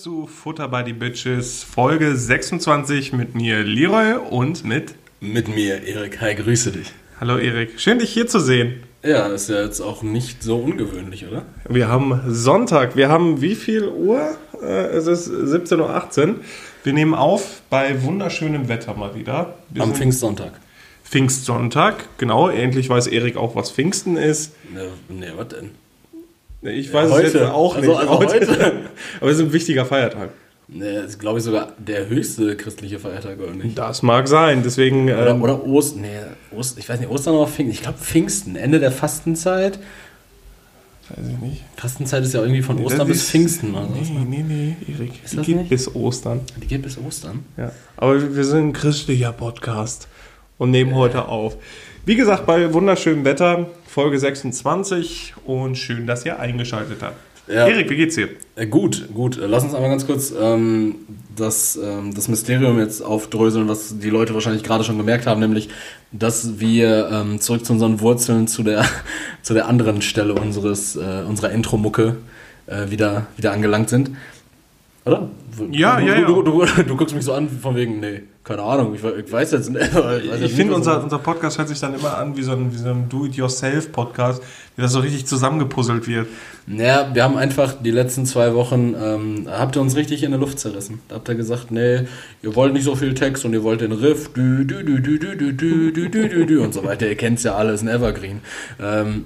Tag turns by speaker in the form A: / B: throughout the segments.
A: zu Futter by the Bitches, Folge 26 mit mir Leroy und mit.
B: Mit mir, Erik. Hi, grüße dich.
A: Hallo Erik, schön dich hier zu sehen.
B: Ja, ist ja jetzt auch nicht so ungewöhnlich, oder?
A: Wir haben Sonntag, wir haben wie viel Uhr? Äh, es ist 17.18 Uhr. Wir nehmen auf bei wunderschönem Wetter mal wieder. Wir
B: Am Pfingstsonntag.
A: Pfingstsonntag, genau. Endlich weiß Erik auch, was Pfingsten ist.
B: Ne, ne, was denn?
A: Ich weiß
B: Heute.
A: es jetzt auch
B: Also-
A: nicht.
B: also heute.
A: Aber es ist ein wichtiger Feiertag.
B: Ne, ist, glaube ich, sogar der höchste christliche Feiertag, oder nicht?
A: Das mag sein, deswegen.
B: Oder,
A: ähm,
B: oder Ostern. Ne, Ost, ich weiß nicht, Ostern oder Pfingsten. Ich glaube Pfingsten, Ende der Fastenzeit.
A: weiß ich nicht.
B: Fastenzeit ist ja irgendwie von
A: Nee,
B: Ostern bis
A: ist-
B: Pfingsten. Oder was,
A: Nee,
B: ne?
A: nee, nee, Erik.
B: Ist
A: Die
B: das
A: geht
B: nicht?
A: bis Ostern.
B: Die geht bis Ostern.
A: Ja. Aber wir sind ein christlicher Podcast und nehmen heute auf. Wie gesagt, bei wunderschönem Wetter, Folge 26 und schön, dass ihr eingeschaltet habt.
B: Ja.
A: Erik, wie geht's dir?
B: Äh, gut, gut. Lass uns einmal ganz kurz ähm, das, ähm, das Mysterium jetzt aufdröseln, was die Leute wahrscheinlich gerade schon gemerkt haben, nämlich, dass wir ähm, zurück zu unseren Wurzeln, zu der, zu der anderen Stelle unseres, äh, unserer Intro-Mucke äh, wieder, wieder angelangt sind. Oder?
A: Ja,
B: du,
A: ja,
B: du,
A: ja.
B: Du, du, du guckst mich so an, von wegen, nee, keine Ahnung, ich, ich weiß jetzt nicht. Ich,
A: Ich finde, unser, unser Podcast hört sich dann immer an wie so ein, wie so ein Do-it-yourself-Podcast, wie das so richtig zusammengepuzzelt wird.
B: Naja, wir haben einfach die letzten zwei Wochen, ähm, habt ihr uns richtig in der Luft zerrissen. Da habt ihr gesagt, nee, ihr wollt nicht so viel Text und ihr wollt den Riff, dü, dü, dü, dü, dü, dü, dü, dü, dü, dü, dü und so weiter. Ihr kennt's ja alles, ein Evergreen. Ähm,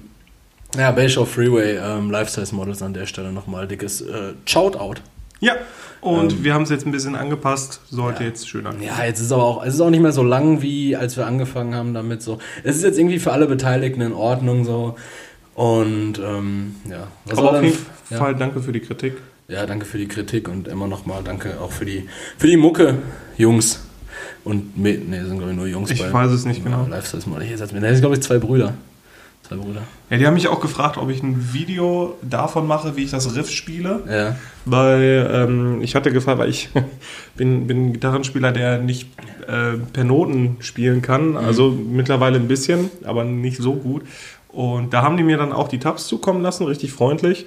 B: ja, Bayshore Freeway, ähm, Lifesize Models an der Stelle nochmal dickes äh, Shoutout.
A: Ja, und wir haben es jetzt ein bisschen angepasst, sollte
B: Ja.
A: jetzt schöner
B: Ja, jetzt ist aber auch, es ist auch nicht mehr so lang, wie als wir angefangen haben damit so. Es ist jetzt irgendwie für alle Beteiligten in Ordnung so. Und ähm, ja, was
A: Aber auf jeden
B: ja.
A: Fall danke für die Kritik.
B: Ja, danke für die Kritik und immer nochmal danke auch für die, für die Mucke, Jungs. Und me- nee, sind glaube ich nur Jungs
A: Ich weiß es nicht genau.
B: Lifestyles mal. Hier setzen wir. Nee, das sind glaube ich zwei Brüder. Zwei Brüder.
A: Ja, die haben mich auch gefragt, ob ich ein Video davon mache, wie ich das Riff spiele.
B: Ja.
A: Weil ähm, ich hatte gefragt, weil ich bin, bin ein Gitarrenspieler, der nicht äh, per Noten spielen kann. Also mittlerweile ein bisschen, aber nicht so gut. Und da haben die mir dann auch die Tabs zukommen lassen, richtig freundlich.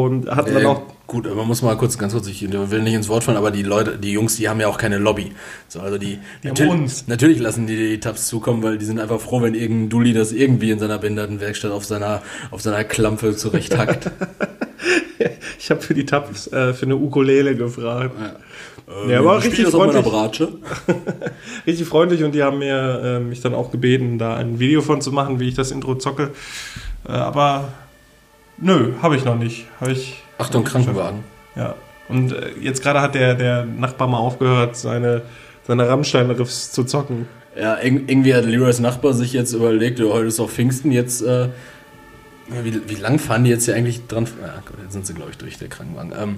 A: Und dann
B: Äh,
A: auch.
B: gut, aber man muss mal kurz, ganz kurz, ich will nicht ins Wort fallen, aber die Leute, die Jungs, die haben ja auch keine Lobby. So, also die,
A: Die
B: natürlich,
A: uns.
B: natürlich lassen die die Tabs zukommen, weil die sind einfach froh, wenn irgendein Dulli das irgendwie in seiner Behindertenwerkstatt auf seiner, auf seiner Klampe zurecht hackt.
A: Ich habe für die Tabs äh, für eine Ukulele gefragt.
B: Ähm,
A: Ja, aber richtig freundlich.
B: Bratsche.
A: Richtig freundlich und die haben mir äh, mich dann auch gebeten, da ein Video von zu machen, wie ich das Intro zocke. Äh, aber nö, habe ich noch nicht. Habe ich.
B: Achtung, Krankenwagen.
A: Ja. Und äh, jetzt gerade hat der, der Nachbar mal aufgehört, seine, seine Rammstein-Riffs zu zocken.
B: Ja, irg- irgendwie hat Leroys Nachbar sich jetzt überlegt, ja, heute ist auch Pfingsten, jetzt, äh, wie, wie lang fahren die jetzt hier eigentlich dran? Ja, gut, jetzt sind sie, glaube ich, durch, der Krankenwagen. Ähm,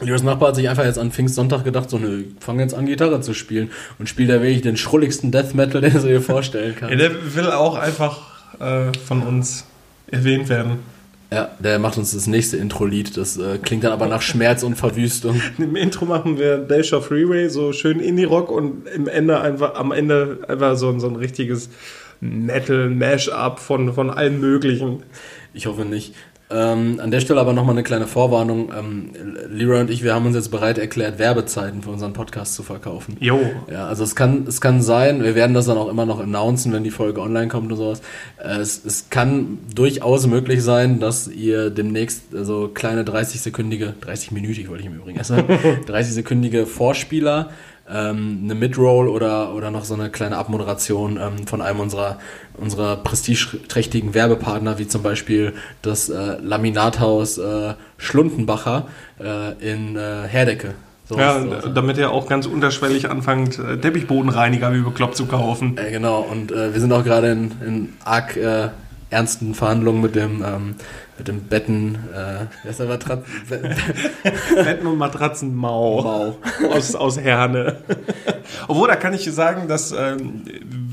B: Leroys Nachbar hat sich einfach jetzt an Pfingstsonntag gedacht, so, nö, ich fange jetzt an, Gitarre zu spielen und spielt da wirklich den schrulligsten Death Metal, den er sich vorstellen
A: Ja,
B: kann.
A: der will auch einfach äh, von uns erwähnt werden.
B: Ja, der macht uns das nächste Intro-Lied, das äh, klingt dann aber nach Schmerz und Verwüstung.
A: Im Intro machen wir Dayshaw Freeway, so schön Indie-Rock und im Ende einfach, am Ende einfach so, ein- so ein richtiges Metal-Mash-up von, von allem Möglichen.
B: Ich hoffe nicht. Ähm, an der Stelle aber nochmal eine kleine Vorwarnung. Ähm, Leroy und ich, wir haben uns jetzt bereit erklärt, Werbezeiten für unseren Podcast zu verkaufen.
A: Jo.
B: Ja, also es kann, es kann sein, wir werden das dann auch immer noch announcen, wenn die Folge online kommt und sowas. Äh, Es, es kann durchaus möglich sein, dass ihr demnächst so also kleine 30-sekündige, 30-minütig wollte ich im Übrigen erst sagen, 30-sekündige Vorspieler, ähm, eine Midroll oder, oder noch so eine kleine Abmoderation ähm, von einem unserer, unserer prestigeträchtigen Werbepartner, wie zum Beispiel das äh, Laminathaus äh, Schlundenbacher äh, in äh, Herdecke. So,
A: Ja,
B: so,
A: damit ihr auch ganz unterschwellig anfangt, äh, Teppichbodenreiniger wie bekloppt zu kaufen.
B: Äh, genau, und äh, wir sind auch gerade in, in arg äh, ernsten Verhandlungen mit dem, ähm, mit dem Betten, äh, ist der Matrat Be
A: Betten und Matratzen mau.
B: Mau.
A: Aus, aus Herne. Obwohl, da kann ich sagen, dass ähm,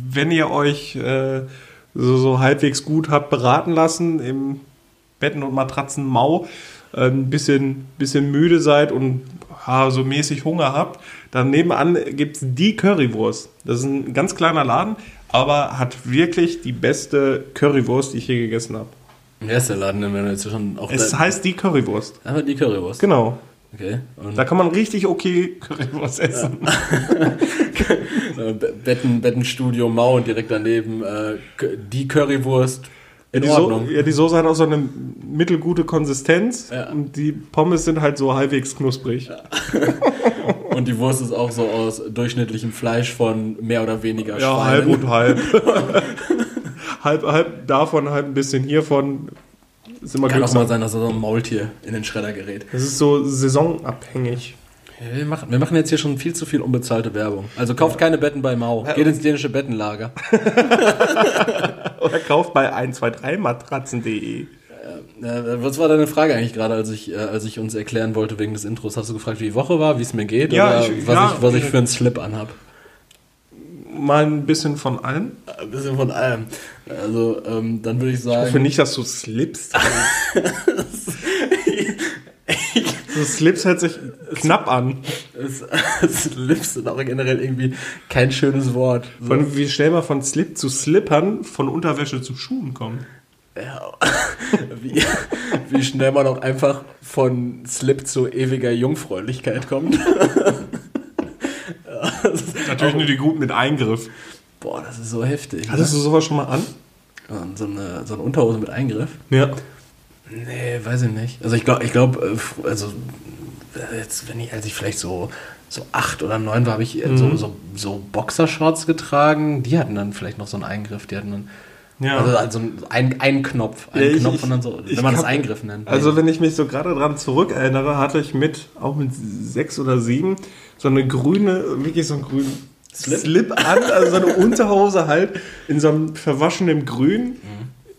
A: wenn ihr euch äh, so, so halbwegs gut habt beraten lassen im Betten und Matratzen mau, ein bisschen, bisschen müde seid und ja, so mäßig Hunger habt, dann nebenan gibt es die Currywurst. Das ist ein ganz kleiner Laden, aber hat wirklich die beste Currywurst, die ich je gegessen habe.
B: Wer ist der Laden denn, wenn du jetzt schon auch
A: Es heißt die Currywurst.
B: Einfach die Currywurst.
A: Genau.
B: Okay. Und
A: Da kann man richtig okay Currywurst essen.
B: Be- Betten, Bettenstudio Mau und direkt daneben äh, die Currywurst. In
A: die, so
B: Ordnung.
A: ja, die Soße hat auch so eine mittelgute Konsistenz
B: Ja.
A: und die Pommes sind halt so halbwegs knusprig.
B: Und die Wurst ist auch so aus durchschnittlichem Fleisch von mehr oder weniger
A: Ja,
B: Schweinen.
A: halb und halb. halb. Halb davon, halb ein bisschen hiervon. Ist immer
B: Kann auch mal sein, dass so ein Maultier in den Schredder gerät.
A: Das ist so saisonabhängig.
B: Wir machen, wir machen jetzt hier schon viel zu viel unbezahlte Werbung. Also kauft keine Betten bei Mau. Geht ins dänische Bettenlager.
A: Oder kauft bei 123matratzen.de.
B: Äh, was war deine Frage eigentlich gerade, als ich, äh, als ich uns erklären wollte wegen des Intros? Hast du gefragt, wie die Woche war, wie es mir geht?
A: Ja,
B: oder
A: ich-
B: was,
A: ja,
B: ich, was ich für einen Slip anhab?
A: Mal ein bisschen von allem.
B: Ein bisschen von allem. Also, ähm, dann würde ich
A: Ich hoffe
B: sagen.
A: nicht, dass du slippst. so Slips hört sich knapp an.
B: Slips sind auch generell irgendwie kein schönes Wort. So.
A: Von, wie schnell man von Slip zu Slippern, von Unterwäsche zu Schuhen kommt.
B: Ja, wie, wie schnell man auch einfach von Slip zu ewiger Jungfräulichkeit kommt.
A: Natürlich
B: auch-
A: nur die guten mit Eingriff.
B: Boah, das ist so heftig.
A: Hattest
B: ne?
A: du sowas schon mal an?
B: So eine, so eine Unterhose mit Eingriff?
A: Ja.
B: Nee, weiß ich nicht. Also ich glaube, ich glaube, also äh, jetzt, wenn ich, als ich vielleicht so, so acht oder neun war, habe ich äh, so, so, so Boxershorts getragen. Die hatten dann vielleicht noch so einen Eingriff. Die hatten dann,
A: Ja.
B: also, also ein, ein Knopf, ein
A: Ja, ich-
B: Knopf
A: ich-
B: und dann so, wenn man das Eingriff nennt.
A: Also wenn ich mich so gerade dran zurückerinnere, hatte ich mit, auch mit sechs oder sieben, so eine grüne, wirklich so einen grünen
B: Slip?
A: Slip, an, also so eine Unterhose halt in so einem verwaschenen Grün.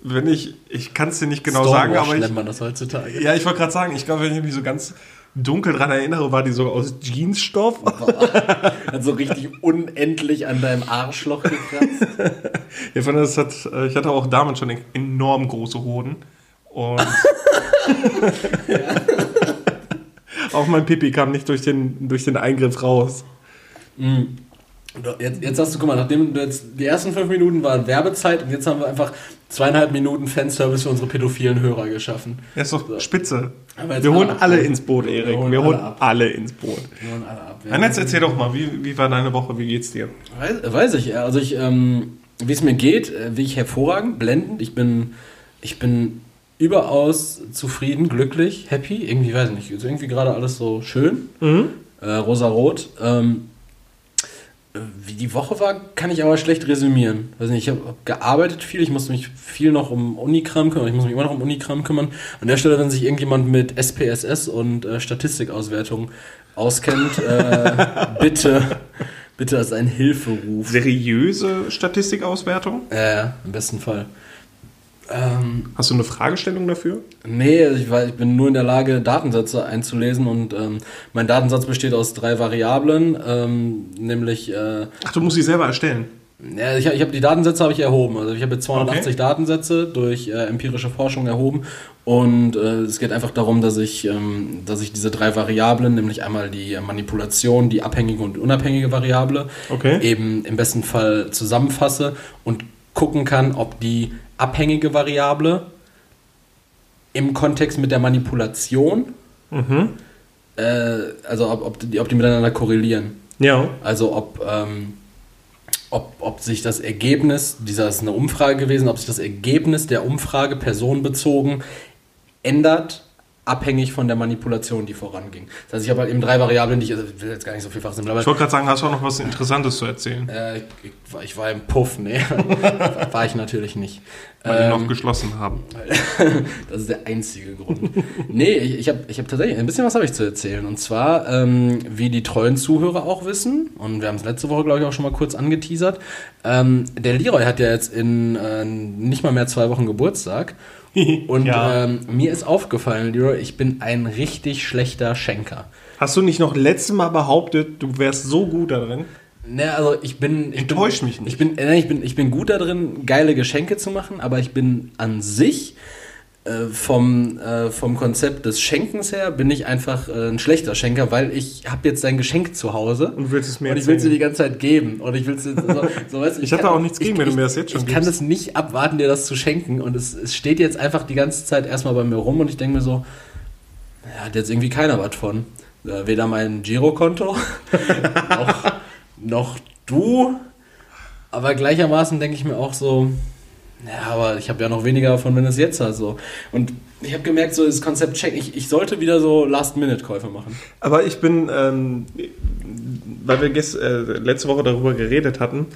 A: Wenn ich, ich kann es dir nicht genau sagen,
B: Stonewash
A: aber ich,
B: nennt man das heutzutage.
A: ja, ich wollte gerade sagen, ich glaube, wenn ich mich so ganz dunkel dran erinnere, war die so aus Jeansstoff.
B: Hat so richtig unendlich an deinem Arschloch gekratzt.
A: Ich fand, das hat, ich hatte auch damals schon enorm große Hoden. Und auch mein Pipi kam nicht durch den, durch den Eingriff raus.
B: Jetzt, jetzt hast du, guck mal, nachdem du jetzt die ersten fünf Minuten waren Werbezeit und jetzt haben wir einfach zweieinhalb Minuten Fanservice für unsere pädophilen Hörer geschaffen.
A: Er ist doch spitze.
B: Aber jetzt
A: Wir holen
B: alle
A: alle
B: ab.
A: ins Boot,
B: Wir
A: Erik.
B: holen
A: Wir
B: alle
A: holen
B: ab.
A: alle ins Boot.
B: Wir holen alle ab.
A: Dann jetzt erzähl doch mal, wie, wie war deine Woche? Wie geht's dir?
B: Weiß, weiß ich, also ich, ähm, wie es mir geht, äh, wie ich hervorragend, blendend. Ich bin, ich bin überaus zufrieden, glücklich, happy. Irgendwie weiß ich nicht, ist irgendwie gerade alles so schön. Äh, Rosa-rot. Ähm, äh, wie die Woche war, kann ich aber schlecht resümieren. Weiß nicht, ich habe hab gearbeitet viel, ich musste mich viel noch um Unikram kümmern, ich muss mich immer noch um Unikram kümmern. An der Stelle, wenn sich irgendjemand mit SPSS und äh, Statistikauswertung auskennt, äh, bitte, bitte als ein Hilferuf.
A: Seriöse Statistikauswertung?
B: Äh, im besten Fall. Ähm,
A: Hast du eine Fragestellung dafür?
B: nee, ich, war, ich bin nur in der Lage, Datensätze einzulesen und ähm, mein Datensatz besteht aus drei Variablen, ähm, nämlich äh,
A: Ach, du musst sie selber erstellen.
B: Ja, ich, ich habe die Datensätze habe ich erhoben. Also ich habe jetzt 280
A: Okay.
B: Datensätze durch äh, empirische Forschung erhoben und äh, es geht einfach darum, dass ich, ähm, dass ich diese drei Variablen, nämlich einmal die Manipulation, die abhängige und unabhängige Variable,
A: Okay.
B: eben im besten Fall zusammenfasse und gucken kann, ob die abhängige Variable im Kontext mit der Manipulation, äh, also ob, ob, die, ob die miteinander korrelieren.
A: Ja.
B: Also ob, ähm, ob, ob sich das Ergebnis, dieser ist eine Umfrage gewesen, ob sich das Ergebnis der Umfrage personenbezogen ändert, abhängig von der Manipulation, die voranging. Das heißt, ich habe halt eben drei Variablen, die ich, also ich will jetzt gar nicht so viel fachsimpeln,
A: Ich wollte gerade sagen, hast du auch noch was Interessantes zu erzählen?
B: äh, ich, ich, war- im Puff, nee, war ich natürlich nicht.
A: Weil die
B: Ähm,
A: noch geschlossen haben.
B: das ist der einzige Grund. nee, ich, ich habe ich hab tatsächlich ein bisschen was habe ich zu erzählen. Und zwar, ähm, wie die treuen Zuhörer auch wissen, und wir haben es letzte Woche, glaube ich, auch schon mal kurz angeteasert, ähm, der Leroy hat ja jetzt in äh, nicht mal mehr zwei Wochen Geburtstag. Und
A: Ja.
B: ähm, mir ist aufgefallen, Leroy, ich bin ein richtig schlechter Schenker.
A: Hast du nicht noch letztes Mal behauptet, du wärst so gut da drin?
B: Ne, also ich bin. Ich
A: Enttäusch
B: bin,
A: mich nicht.
B: Ich bin, äh, ich, bin, ich bin gut darin, geile Geschenke zu machen, aber ich bin an sich äh, vom, äh, vom Konzept des Schenkens her bin ich einfach äh, ein schlechter Schenker, weil ich habe jetzt dein Geschenk zu Hause
A: Und willst es mir
B: und ich will es dir die ganze Zeit geben und ich will es so, so weißt du,
A: Ich hatte
B: kann-
A: auch nichts gegen, wenn du mir das jetzt schon
B: Ich kann
A: gibst.
B: es nicht abwarten, dir das zu schenken und es, es steht jetzt einfach die ganze Zeit erstmal bei mir rum und ich denke mir so, Ja, hat jetzt irgendwie keiner was von. Äh, weder mein Girokonto noch, noch du. Aber gleichermaßen denke ich mir auch so, ja, aber ich habe ja noch weniger davon, wenn es jetzt hat. So. Und ich habe gemerkt, so das Konzept check, ich, ich sollte wieder so Last-Minute-Käufe machen.
A: Aber ich bin, ähm, weil wir gest, äh, letzte Woche darüber geredet hatten,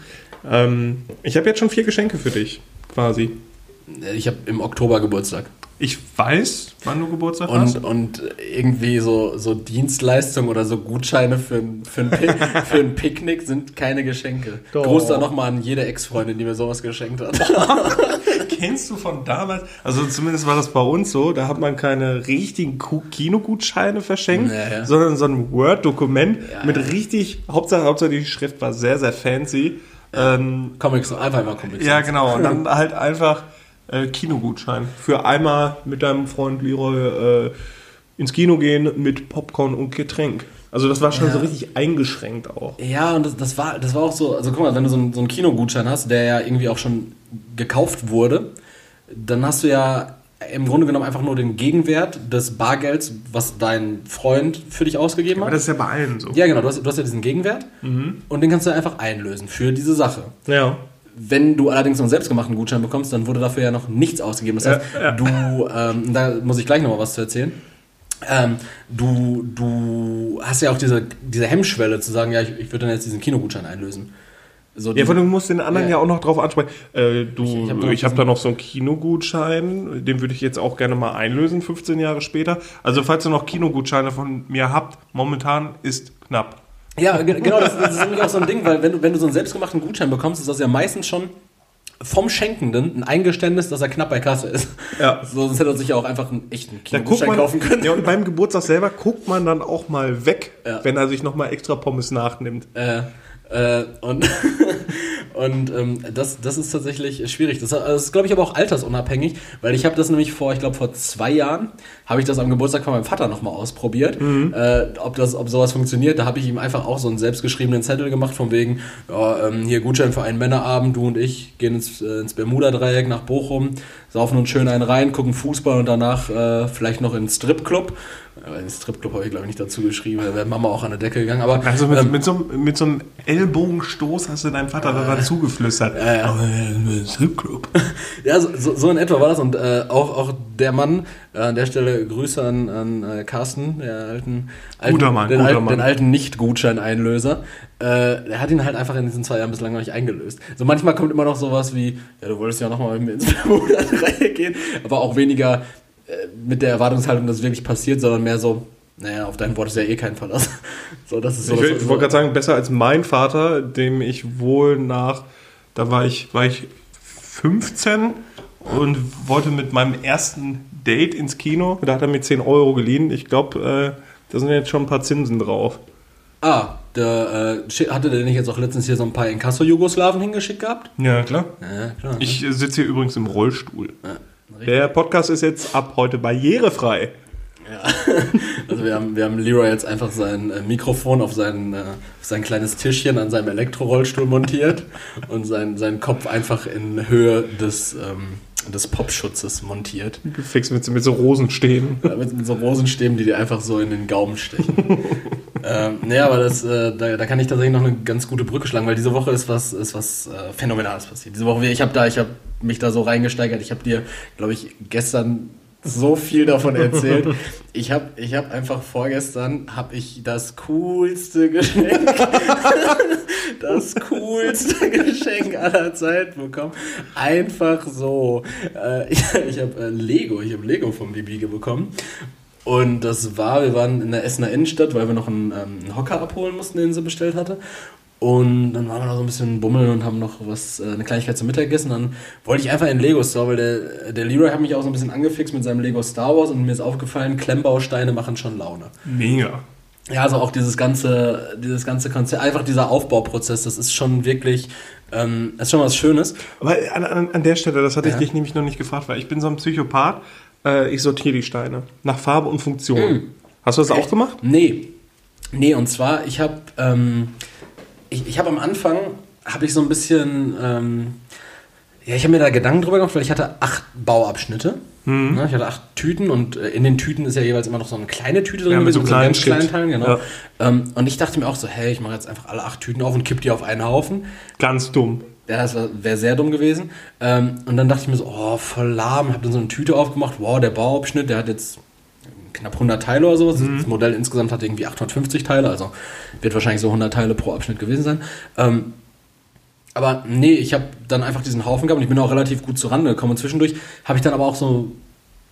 A: ähm, ich habe jetzt schon vier Geschenke für dich, quasi.
B: Ich habe im Oktober Geburtstag.
A: Ich weiß, wann du Geburtstag hast.
B: Und, und irgendwie so, so Dienstleistungen oder so Gutscheine für, ein- für, ein, Pi- für ein Picknick sind keine Geschenke.
A: Doch.
B: Gruß da nochmal an jede Ex-Freundin, die mir sowas geschenkt hat.
A: Kennst du von damals? Also zumindest war das bei uns so. Da hat man keine richtigen Kinogutscheine verschenkt,
B: Ja, ja.
A: sondern so ein Word-Dokument
B: Ja,
A: mit
B: ja.
A: richtig. Hauptsache, Hauptsache die Schrift war sehr, sehr fancy. Ähm,
B: Comics, einfach immer Comics.
A: ja, genau. Und dann halt einfach äh, Kinogutschein für einmal mit deinem Freund Leroy äh, ins Kino gehen mit Popcorn und Getränk. Also das war schon
B: Ja.
A: so richtig eingeschränkt auch.
B: Ja, und das, das, war, das war auch so, also guck mal, wenn du so einen, so einen Kinogutschein hast, der ja irgendwie auch schon gekauft wurde, dann hast du ja im Grunde genommen einfach nur den Gegenwert des Bargelds, was dein Freund für dich ausgegeben
A: Aber
B: hat.
A: das ist ja bei allen so.
B: Ja, genau, du hast, du hast ja diesen Gegenwert und den kannst du einfach einlösen für diese Sache.
A: Ja.
B: Wenn du allerdings noch einen selbstgemachten Gutschein bekommst, dann wurde dafür ja noch nichts ausgegeben. Das heißt,
A: Ja, ja.
B: du, ähm, da muss ich gleich nochmal was zu erzählen. Ähm, du, du hast ja auch diese, diese Hemmschwelle zu sagen, ja, ich, ich würde dann jetzt diesen Kinogutschein einlösen. So
A: Ja, aber du musst den anderen ja,
B: Ja.
A: auch noch drauf ansprechen. Äh, du,
B: Ich- ich
A: ich
B: hab
A: habe hab da noch so einen Kinogutschein, den würde ich jetzt auch gerne mal einlösen, 15 Jahre später. Also falls ihr noch Kinogutscheine von mir habt, momentan ist knapp.
B: Ja, ge- genau, das, das ist nämlich auch so ein Ding, weil wenn du, wenn du so einen selbstgemachten Gutschein bekommst, ist das ja meistens schon vom Schenkenden ein Eingeständnis, dass er knapp bei Kasse ist.
A: Ja.
B: So, sonst hätte er sich ja auch einfach einen echten Kinogutschein
A: man,
B: kaufen können.
A: ja, und beim Geburtstag selber guckt man dann auch mal weg,
B: Ja.
A: wenn er sich nochmal extra Pommes nachnimmt.
B: Äh, äh, und und ähm, das, das ist tatsächlich schwierig. Das, das ist, glaube ich, aber auch altersunabhängig, weil ich habe das nämlich vor, ich glaube, vor zwei Jahren habe ich das am Geburtstag von meinem Vater nochmal ausprobiert, äh, ob, das, ob sowas funktioniert. Da habe ich ihm einfach auch so einen selbstgeschriebenen Zettel gemacht, von wegen, ja, ähm, hier Gutschein für einen Männerabend, du und ich gehen ins, äh, ins Bermuda-Dreieck nach Bochum, saufen uns schön einen rein, gucken Fußball und danach äh, vielleicht noch in den Stripclub. Äh, Den Stripclub habe ich, glaube ich, nicht dazu geschrieben, da wäre Mama auch an der Decke gegangen. Aber
A: Also mit,
B: ähm,
A: mit, so, einem- mit so einem Ellbogenstoß hast du deinem Vater daran zugeflüstert.
B: Ja, ja.
A: Aber, äh, Stripclub.
B: Ja, so, so, so in etwa war das und äh, auch, auch der Mann, äh, an der Stelle Grüße an, an äh, Carsten, der alten, alten
A: Guter Mann,
B: den,
A: guter
B: alten,
A: Mann.
B: den alten Nicht-Gutschein-Einlöser. Äh, der hat ihn halt einfach in diesen zwei Jahren bislang noch nicht eingelöst. So manchmal kommt immer noch sowas wie, ja, du wolltest ja nochmal mit mir ins Bermuda-Reihe gehen, aber auch weniger äh, mit der Erwartungshaltung, dass es wirklich passiert, sondern mehr so, naja, auf dein Wort ist ja eh kein Verlass. So, das ist so.
A: Ich, will- ich wollte gerade sagen, besser als mein Vater, dem ich wohl nach, da war ich, war ich 15 und wollte mit meinem ersten Date ins Kino. Da hat er mir 10 Euro geliehen. Ich glaube, äh, da sind jetzt schon ein paar Zinsen drauf.
B: Ah, der, äh, hatte der nicht jetzt auch letztens hier so ein paar Inkasso-Jugoslawen hingeschickt gehabt?
A: Ja, klar.
B: Ja, klar.
A: Ich äh, sitze hier übrigens im Rollstuhl.
B: ja.
A: Der Podcast ist jetzt ab heute barrierefrei.
B: Also wir haben, wir haben Leroy jetzt einfach sein äh, Mikrofon auf sein, äh, sein kleines Tischchen an seinem Elektrorollstuhl montiert und sein, seinen Kopf einfach in Höhe des, ähm, des Popschutzes montiert.
A: Gefixt mit, mit so Rosenstehen.
B: Äh, Mit, mit so Rosenstäben, die dir einfach so in den Gaumen stechen. ähm, nee, aber das, äh, da, da kann ich tatsächlich noch eine ganz gute Brücke schlagen, weil diese Woche ist was, ist was äh, Phänomenales passiert. Diese Woche, ich habe da, ich habe mich da so reingesteigert. Ich habe dir, glaube ich, gestern so viel davon erzählt. Ich habe ich hab einfach vorgestern habe ich das coolste Geschenk, das coolste Geschenk aller Zeiten bekommen. Einfach so. Äh, ich ich habe äh, Lego, ich habe Lego vom Bibi bekommen. Und das war, wir waren in der Essener Innenstadt, weil wir noch einen, ähm, einen Hocker abholen mussten, den sie bestellt hatte. Und dann waren wir noch so ein bisschen bummeln und haben noch was, äh, eine Kleinigkeit zum Mittag gegessen. Dann wollte ich einfach in den Lego Store, weil der, der Leroy hat mich auch so ein bisschen angefixt mit seinem Lego Star Wars und mir ist aufgefallen, Klemmbausteine machen schon Laune.
A: Mega.
B: Ja, also auch dieses ganze, dieses ganze Konzept, einfach dieser Aufbauprozess, das ist schon wirklich, ähm, das ist schon was Schönes.
A: Aber an, an, an der Stelle, das hatte
B: Ja.
A: ich dich nämlich noch nicht gefragt, weil ich bin so ein Psychopath. Äh, ich sortiere die Steine nach Farbe und Funktion. Hast du das auch gemacht?
B: Nee. Nee, und zwar, ich habe ähm, ich, ich hab am Anfang, habe ich so ein bisschen, ähm, Ja, ich habe mir da Gedanken drüber gemacht, weil ich hatte acht Bauabschnitte.
A: Mhm.
B: Ne, Ich hatte acht Tüten und äh, in den Tüten ist ja jeweils immer noch so eine kleine Tüte drin
A: Ja, mit
B: gewesen,
A: so kleinen
B: ganz kleinen
A: Shit.
B: Teilen, genau.
A: Ja.
B: Ähm, und ich dachte mir auch so, hey, ich mache jetzt einfach alle acht Tüten auf und kipp die auf einen Haufen.
A: Ganz dumm.
B: Ja, das wäre sehr dumm gewesen. Ähm, und dann dachte ich mir so, oh, voll lahm. Hab dann so eine Tüte aufgemacht. Wow, der Bauabschnitt, der hat jetzt knapp 100 Teile oder sowas.
A: Mhm.
B: Das Modell insgesamt hat irgendwie 850 Teile, also wird wahrscheinlich so 100 Teile pro Abschnitt gewesen sein. Ähm, aber nee, ich habe dann einfach diesen Haufen gehabt und ich bin auch relativ gut zur Rande gekommen. Und zwischendurch habe ich dann aber auch so,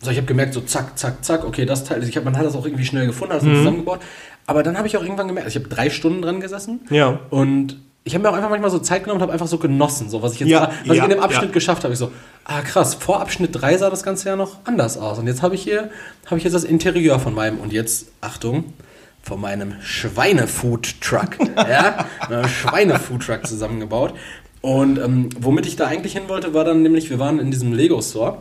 B: so ich habe gemerkt, so zack, zack, zack, okay, das Teil, ich hab, man hat das auch irgendwie schnell gefunden, hat das dann zusammengebaut. Aber dann habe ich auch irgendwann gemerkt, ich habe drei Stunden dran gesessen
A: Ja.
B: und ich habe mir auch einfach manchmal so Zeit genommen und habe einfach so genossen, so was ich jetzt
A: Ja,
B: was ich
A: ja,
B: in dem Abschnitt
A: ja.
B: geschafft habe. Ich so, ah krass, vor Abschnitt 3 sah das Ganze ja noch anders aus. Und jetzt habe ich hier, habe ich jetzt das Interieur von meinem, und jetzt, Achtung, von meinem Schweinefood-Truck. ja, Schweinefood-Truck zusammengebaut. Und ähm, womit ich da eigentlich hin wollte, war dann nämlich, wir waren in diesem Lego-Store.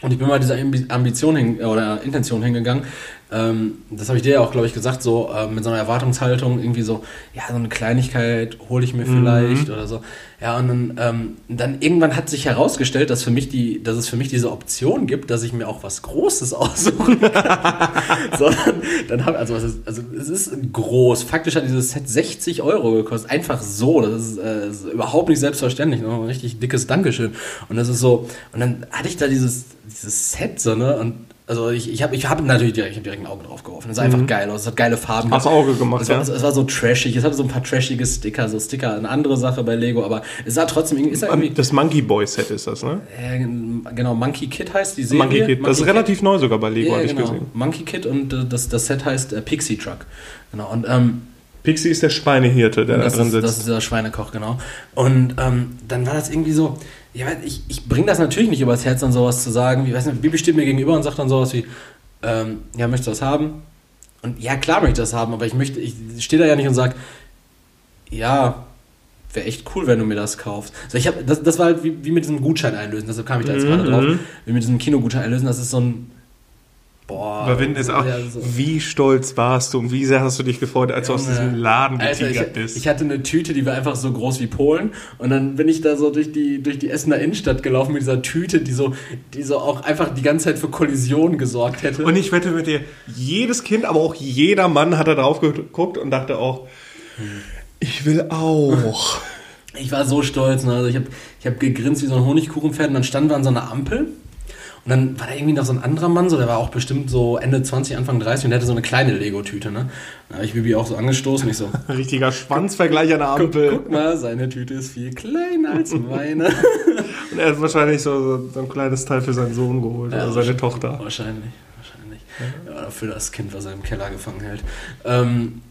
B: Und ich bin mal dieser Ambi- Ambition hin, oder Intention hingegangen. Ähm, das habe ich dir ja auch, glaube ich, gesagt, so äh, mit so einer Erwartungshaltung, irgendwie so, ja, so eine Kleinigkeit hole ich mir vielleicht oder so. Ja, und dann, ähm, dann irgendwann hat sich herausgestellt, dass, für mich die, dass es für mich diese Option gibt, dass ich mir auch was Großes aussuchen kann. so, dann, hab, also, es ist, also es ist groß. Faktisch hat dieses Set 60 Euro gekostet. Einfach so. Das ist, äh, ist überhaupt nicht selbstverständlich. Noch ein richtig dickes Dankeschön. Und das ist so, und dann hatte ich da dieses, dieses Set so, ne? Und also ich, ich habe ich hab natürlich direkt, ich hab direkt ein Auge drauf geworfen. Es sah einfach geil aus. Es hat geile Farben.
A: Hast Auge gemacht,
B: es war,
A: ja.
B: es, es war so trashig. Es hatte so ein paar trashige Sticker. So Sticker, eine andere Sache bei Lego. Aber es sah trotzdem irgendwie... Ist ja irgendwie
A: Das Monkey Boy Set ist das, ne?
B: äh, genau, Monkey Kid heißt die Serie.
A: Monkey Kid. Das ist
B: Monkey
A: relativ neu sogar bei Lego,
B: ja,
A: habe ich
B: genau.
A: gesehen.
B: Monkey Kid und äh, das, das Set heißt äh, Pixie Truck. Genau. Und ähm,
A: Pixie ist der Schweinehirte, der da drin
B: ist, das
A: sitzt.
B: ist der Schweinekoch, genau. Und ähm, dann war das irgendwie so, ja, ich, ich bringe das natürlich nicht übers Herz, dann sowas zu sagen. Wie, weiß nicht, Bibi steht mir gegenüber und sagt dann sowas wie, ähm, ja, möchtest du das haben? Und ja, klar möchte ich das haben, aber ich möchte, ich stehe da ja nicht und sage, ja, wäre echt cool, wenn du mir das kaufst. So, ich hab, das, das war halt wie, wie mit diesem Gutschein einlösen, deshalb kam ich da jetzt
A: Mhm,
B: gerade drauf.
A: mhm.
B: Wie mit diesem Kinogutschein einlösen, das ist so ein, boah.
A: Aber wenn es auch,
B: ja, so-
A: wie stolz warst du und wie sehr hast du dich gefreut, als du aus
B: Junge.
A: diesem Laden
B: ich,
A: getigert bist?
B: ich hatte eine Tüte, die war einfach so groß wie Polen. Und dann bin ich da so durch die, durch die Essener Innenstadt gelaufen mit dieser Tüte, die so, die so auch einfach die ganze Zeit für Kollisionen gesorgt hätte.
A: Und ich wette mit dir, jedes Kind, aber auch jeder Mann hat da drauf geguckt und dachte auch, ich will auch.
B: ich war so stolz. Ne? Also ich habe ich hab gegrinst wie so ein Honigkuchenpferd und dann standen wir an so einer Ampel. Und dann war da irgendwie noch so ein anderer Mann, so, der war auch bestimmt so Ende 20, Anfang 30 und der hatte so eine kleine Lego-Tüte. Ne? Da habe ich Bibi auch so angestoßen. Ich so,
A: Richtiger Schwanzvergleich an der
B: guck,
A: Ampel.
B: guck mal, seine Tüte ist viel kleiner als meine.
A: Und er hat wahrscheinlich so, so, ein kleines Teil für seinen Sohn geholt
B: Ja,
A: oder seine Tochter.
B: Wahrscheinlich, wahrscheinlich. Ja, oder für das Kind, was er im Keller gefangen hält. Ähm,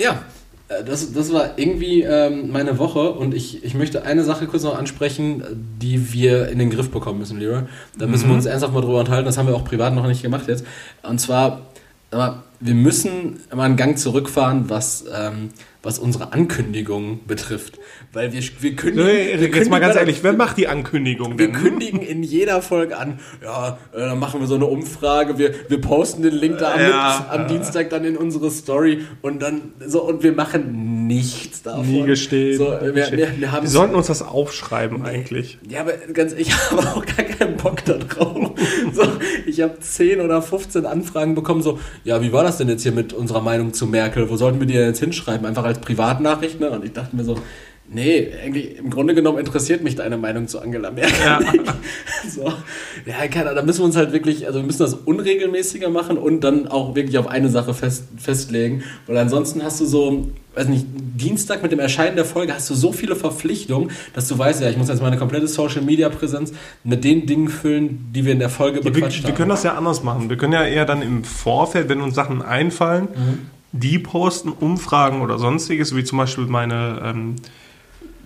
B: ja, das, das war irgendwie ähm, meine Woche und ich, ich möchte eine Sache kurz noch ansprechen, die wir in den Griff bekommen müssen, Leroy. Da müssen wir uns ernsthaft mal drüber unterhalten, das haben wir auch privat noch nicht gemacht jetzt. Und zwar, aber wir müssen mal einen Gang zurückfahren, was, ähm, was unsere Ankündigung betrifft. Weil wir, wir kündigen.
A: Nee,
B: wir
A: Jetzt mal ganz ehrlich, wer macht die Ankündigung
B: wir
A: denn?
B: kündigen in jeder Folge an, ja, äh, dann machen wir so eine Umfrage, wir, wir posten den Link da am,
A: Ja.
B: am Dienstag dann in unsere Story und dann so und wir machen nichts davon.
A: Nie gestehen.
B: So, wir, wir, wir haben
A: Wir sollten uns das aufschreiben eigentlich.
B: ja, aber ganz, ich habe auch gar keinen Bock da drauf. So, ich habe 10 oder 15 Anfragen bekommen, so, ja, wie war das denn jetzt hier mit unserer Meinung zu Merkel? Wo sollten wir die denn jetzt hinschreiben? Einfach als Privatnachricht, ne? Und ich dachte mir so, nee, eigentlich, im Grunde genommen interessiert mich deine Meinung zu Angela Merkel.
A: Ja.
B: so, ja, keine Ahnung, da müssen wir uns halt wirklich, also wir müssen das unregelmäßiger machen und dann auch wirklich auf eine Sache fest, festlegen, weil ansonsten hast du so, weiß nicht, Dienstag mit dem Erscheinen der Folge hast du so viele Verpflichtungen, dass du weißt, ja, ich muss jetzt meine komplette Social Media Präsenz mit den Dingen füllen, die wir in der Folge
A: Wir,
B: bequatscht
A: wir
B: haben.
A: können das ja anders machen. Wir können ja eher dann im Vorfeld, wenn uns Sachen einfallen,
B: Mhm.
A: die posten, Umfragen oder sonstiges, wie zum Beispiel meine, ähm,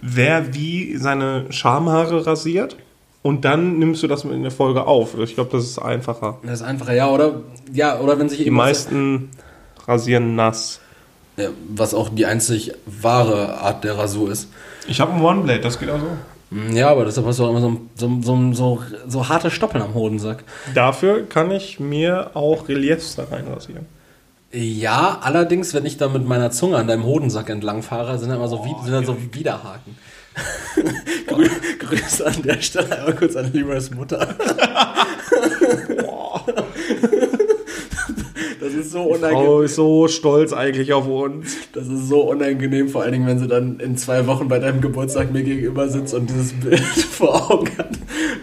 A: wer wie seine Schamhaare rasiert. Und dann nimmst du das in der Folge auf. Ich glaube, das ist einfacher.
B: das ist einfacher, ja, oder? Ja, oder wenn sich
A: Die meisten rasieren nass.
B: ja, was auch die einzig wahre Art der Rasur ist.
A: Ich habe ein One-Blade, das geht auch so.
B: Hm, Ja, aber deshalb hast du auch immer so, so, so, so, so harte Stoppeln am Hodensack.
A: Dafür kann ich mir auch Reliefs da reinrasieren.
B: Ja, allerdings, wenn ich da mit meiner Zunge an deinem Hodensack entlang fahre, sind da immer so, wie, sind da so Widerhaken. Grü Grüße an der Stelle einmal kurz an Leroys Mutter. Das ist so
A: Frau
B: unangenehm.
A: ist so stolz eigentlich auf uns.
B: Das ist so unangenehm, vor allen Dingen, wenn sie dann in zwei Wochen bei deinem Geburtstag mir gegenüber sitzt und dieses Bild vor Augen hat,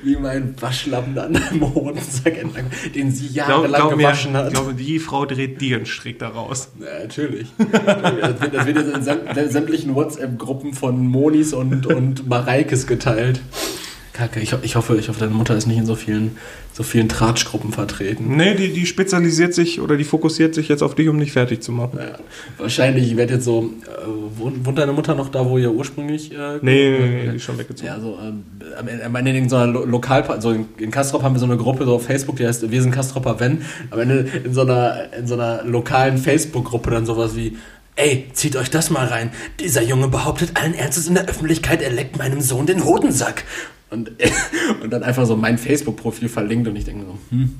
B: wie mein Waschlappen an deinem Hodensack entlang, den sie
A: Glaub,
B: jahrelang
A: glaub mir,
B: gewaschen
A: ich
B: hat.
A: glaube, die Frau dreht dir einen Strick daraus.
B: Ja, natürlich. Das wird, das wird jetzt in säm- sämtlichen WhatsApp-Gruppen von Monis und, und Mareikes geteilt. Kacke, ich, ich, hoffe, ich hoffe, deine Mutter ist nicht in so vielen, so vielen Tratschgruppen vertreten.
A: Nee, die, die spezialisiert sich oder die fokussiert sich jetzt auf dich, um dich fertig zu machen.
B: Naja, wahrscheinlich wird jetzt so, äh, wohnt, wohnt deine Mutter noch da, wo ihr ursprünglich... Äh,
A: Nee, nee, nee, die ist schon weggezogen.
B: Ja, so, ähm, am Ende- in so einer Lo Lokal, also in, in Kastrop haben wir so eine Gruppe so auf Facebook, die heißt Wir sind Kastropper Wenn. Am Ende in so einer, in so einer lokalen Facebook-Gruppe dann sowas wie, ey, zieht euch das mal rein. Dieser Junge behauptet allen Ernstes in der Öffentlichkeit, er leckt meinem Sohn den Hodensack. Und, und dann einfach so mein Facebook-Profil verlinkt und ich denke so, hm,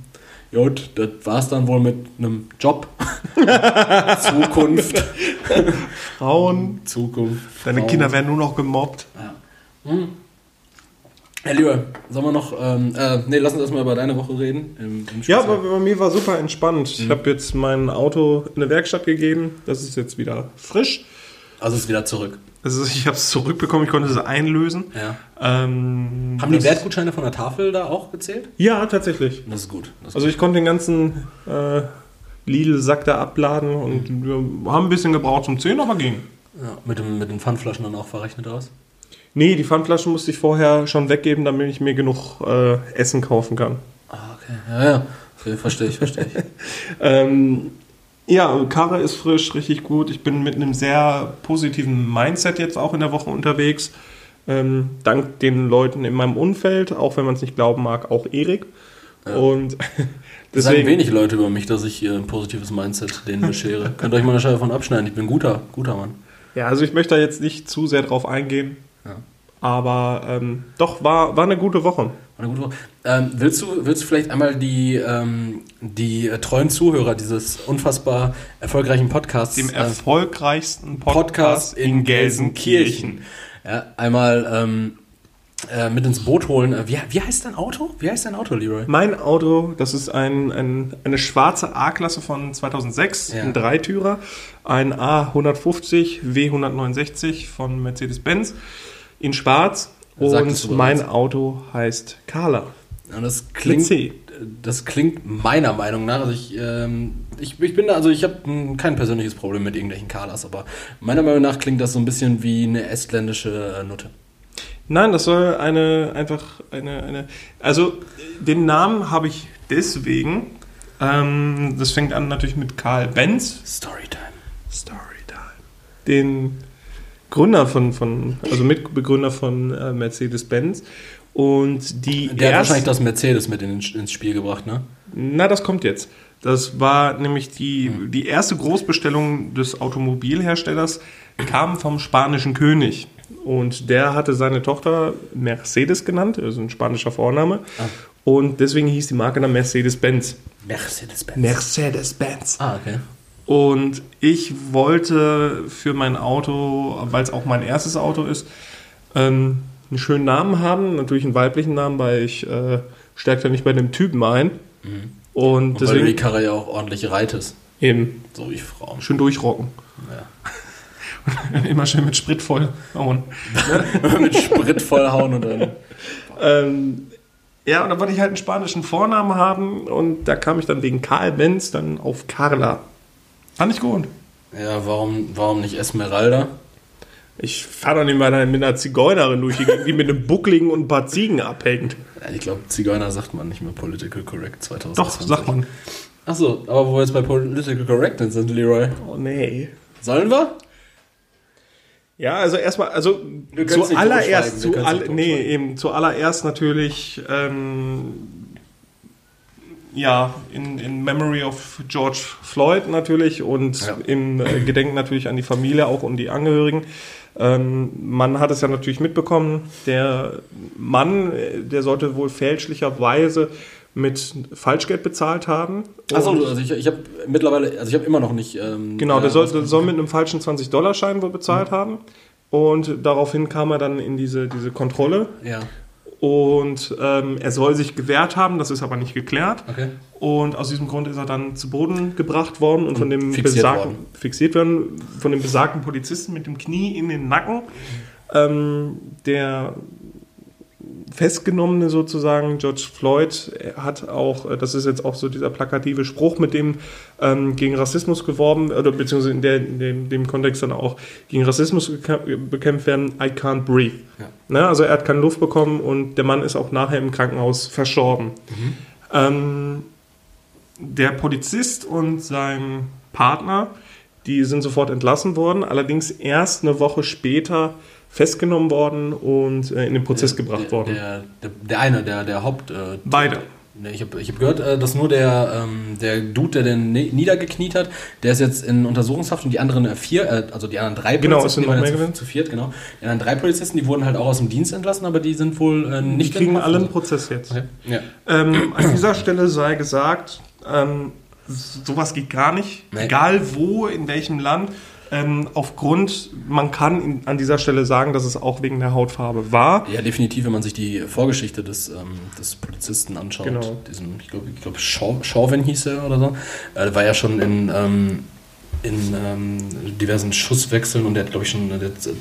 B: gut, das war's dann wohl mit einem Job. Zukunft.
A: Frauen,
B: Zukunft.
A: deine
B: Frauen.
A: Kinder werden nur noch gemobbt.
B: Herr Lieber, sollen wir noch, ähm, äh, nee, lass uns erstmal über deine Woche reden. Im, im
A: Ja, aber bei mir war super entspannt. Ich habe jetzt mein Auto in eine Werkstatt gegeben. Das ist jetzt wieder frisch.
B: Also ist wieder zurück.
A: Also ich habe es zurückbekommen, ich konnte es einlösen.
B: Ja.
A: Ähm,
B: Haben die Wertgutscheine von der Tafel da auch gezählt?
A: Ja, tatsächlich.
B: Das ist gut. Das ist
A: Also ich konnte den ganzen äh, Lidl-Sack da abladen und wir haben ein bisschen gebraucht zum Zählen, aber ging.
B: Ja, mit, dem, mit den Pfandflaschen dann auch verrechnet aus.
A: Nee, die Pfandflaschen musste ich vorher schon weggeben, damit ich mir genug äh, Essen kaufen kann.
B: Ah, okay. Ja, ja. Okay, verstehe ich, verstehe ich.
A: Ähm, ja, Karre ist frisch, richtig gut. Ich bin mit einem sehr positiven Mindset jetzt auch in der Woche unterwegs. Ähm, dank den Leuten in meinem Umfeld, auch wenn man es nicht glauben mag, auch Erik. Und
B: Das sagen
A: deswegen,
B: wenig Leute über mich, dass ich hier ein positives Mindset denen beschere. Könnt ihr euch mal eine Scheibe davon abschneiden. Ich bin ein guter, guter Mann.
A: ja, also ich möchte da jetzt nicht zu sehr drauf eingehen.
B: Ja.
A: Aber ähm, doch, war, war eine gute Woche.
B: Gute Woche. Ähm, willst, du, willst du vielleicht einmal die, ähm, die äh, treuen Zuhörer dieses unfassbar erfolgreichen Podcasts
A: Dem
B: äh,
A: erfolgreichsten Podcast,
B: Podcast in Gelsenkirchen. Ja, einmal ähm, äh, mit ins Boot holen. Äh, Wie, wie heißt dein Auto? Wie heißt dein Auto, Leroy?
A: Mein Auto, das ist ein, ein, eine schwarze A-Klasse von 2006,
B: Ja.
A: ein Dreitürer, ein A150 W169 von Mercedes-Benz in schwarz und mein Auto heißt Carla.
B: Und das klingt, das klingt meiner Meinung nach, also ich, ähm, ich, ich bin da, also ich habe kein persönliches Problem mit irgendwelchen Kalas, aber meiner Meinung nach klingt das so ein bisschen wie eine estländische äh, Nutte.
A: Nein, das soll eine einfach eine, eine also den Namen habe ich deswegen, ähm, das fängt an natürlich mit Karl Benz,
B: Storytime.
A: Storytime. Den Gründer von, von also Mitbegründer von äh, Mercedes-Benz. Und die
B: Der hat wahrscheinlich das Mercedes mit in, ins Spiel gebracht, ne?
A: Na, das kommt jetzt. Das war nämlich die, die erste Großbestellung des Automobilherstellers, kam vom spanischen König. Und der hatte seine Tochter Mercedes genannt, also ein spanischer Vorname. Und deswegen hieß die Marke dann Mercedes-Benz.
B: Mercedes-Benz.
A: Mercedes-Benz.
B: ah, okay.
A: Und ich wollte für mein Auto, weil es auch mein erstes Auto ist, ähm, einen schönen Namen haben. Natürlich einen weiblichen Namen, weil ich äh, stärke da nicht bei dem Typen ein. Und
B: Und weil du die
A: deswegen
B: Karre ja auch ordentlich reitest.
A: eben
B: So wie Frauen.
A: schön durchrocken.
B: Ja.
A: Immer schön mit Sprit voll hauen.
B: mit Sprit vollhauen und dann.
A: Ähm, ja, und da wollte ich halt einen spanischen Vornamen haben und da kam ich dann wegen Karl Benz dann auf Carla. Fand ich gut.
B: Ja, warum, warum nicht Esmeralda?
A: Ich fahre doch nicht mal mit einer Zigeunerin durch, die die mit einem Buckligen und ein paar Ziegen abhängt.
B: Ja, ich glaube, Zigeuner sagt man nicht mehr political correct 2020.
A: Doch, sagt man.
B: Achso, aber wo wir jetzt bei political correctness sind, Leroy.
A: Oh nee.
B: Sollen wir?
A: Ja, also erstmal, also zuallererst, zu all, nee, eben zuallererst natürlich, ähm, ja, in, in Memory of George Floyd natürlich und
B: Ja.
A: im äh, Gedenken natürlich an die Familie auch und die Angehörigen. Ähm, man hat es ja natürlich mitbekommen, der Mann, äh, der sollte wohl fälschlicherweise mit Falschgeld bezahlt haben.
B: Achso, also ich, ich habe mittlerweile, also ich habe immer noch nicht. Ähm,
A: Genau, der
B: äh,
A: soll, der soll mit einem falschen 20-Dollar-Schein wohl bezahlt haben. Und daraufhin kam er dann in diese, diese Kontrolle.
B: Ja.
A: Und ähm, er soll sich gewehrt haben, das ist aber nicht geklärt.
B: Okay.
A: Und aus diesem Grund ist er dann zu Boden gebracht worden und, von dem
B: fixiert
A: besagten,
B: worden.
A: fixiert worden, von dem besagten Polizisten mit dem Knie in den Nacken. Ähm, der Festgenommene sozusagen, George Floyd, er hat auch, äh, das ist jetzt auch so dieser plakative Spruch, mit dem ähm, gegen Rassismus geworben, oder beziehungsweise in, der, in dem, dem Kontext dann auch gegen Rassismus bekämpft werden, I can't breathe.
B: Ja.
A: Ne? Also er hat keine Luft bekommen und der Mann ist auch nachher im Krankenhaus verstorben. Ähm, der Polizist und sein Partner, die sind sofort entlassen worden, allerdings erst eine Woche später festgenommen worden und äh, in den Prozess gebracht
B: der,
A: worden.
B: Der, der, der eine, der, der Haupt. Äh,
A: Beide.
B: Ich habe ich hab gehört, äh, dass nur der, ähm, der Dude, der den niedergekniet hat, der ist jetzt in Untersuchungshaft und die anderen äh, vier, äh, also die anderen drei
A: Genau, es sind
B: die waren zu, zu viert, genau. Die anderen drei Polizisten, die wurden halt auch aus dem Dienst entlassen, aber die sind wohl äh,
A: Die
B: nicht
A: kriegen
B: in Haft.
A: alle einen Prozess jetzt.
B: Okay. Ja.
A: Ähm, an dieser Stelle sei gesagt, ähm, sowas geht gar nicht.
B: Nee.
A: Egal wo, in welchem Land. Ähm, aufgrund, man kann in, an dieser Stelle sagen, dass es auch wegen der Hautfarbe war.
B: ja, definitiv, wenn man sich die Vorgeschichte des, ähm, des Polizisten anschaut.
A: Genau.
B: Diesem, ich glaube, ich glaub, Chauvin hieß er oder so. Äh, war ja schon in, ähm, in ähm, diversen Schusswechseln und der hat, glaube ich, schon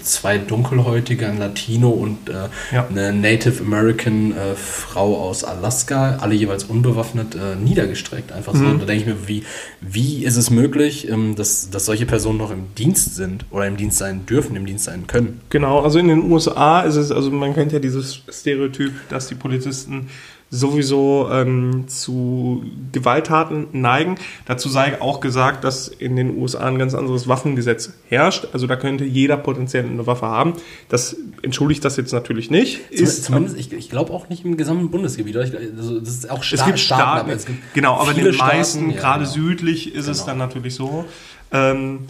B: zwei Dunkelhäutige, ein Latino und äh,
A: Ja.
B: eine Native American äh, Frau aus Alaska, alle jeweils unbewaffnet, äh, niedergestreckt. Einfach so.
A: Mhm.
B: Und da denke ich mir, wie, wie ist es möglich, ähm, dass, dass solche Personen noch im Dienst sind oder im Dienst sein dürfen, im Dienst sein können?
A: Genau, also in den USA ist es, also man kennt ja dieses Stereotyp, dass die Polizisten sowieso ähm, zu Gewalttaten neigen. Dazu sei auch gesagt, dass in den USA ein ganz anderes Waffengesetz herrscht. Also da könnte jeder potenziell eine Waffe haben. Das entschuldigt das jetzt natürlich nicht.
B: Zum,
A: Ist,
B: zumindest, ich, ich glaube auch nicht im gesamten Bundesgebiet. Also das ist auch Sta
A: es gibt Staaten,
B: aber es gibt
A: genau, aber in den meisten,
B: Staaten, ja,
A: gerade
B: genau.
A: südlich, ist es
B: Genau.
A: dann natürlich so. Ähm,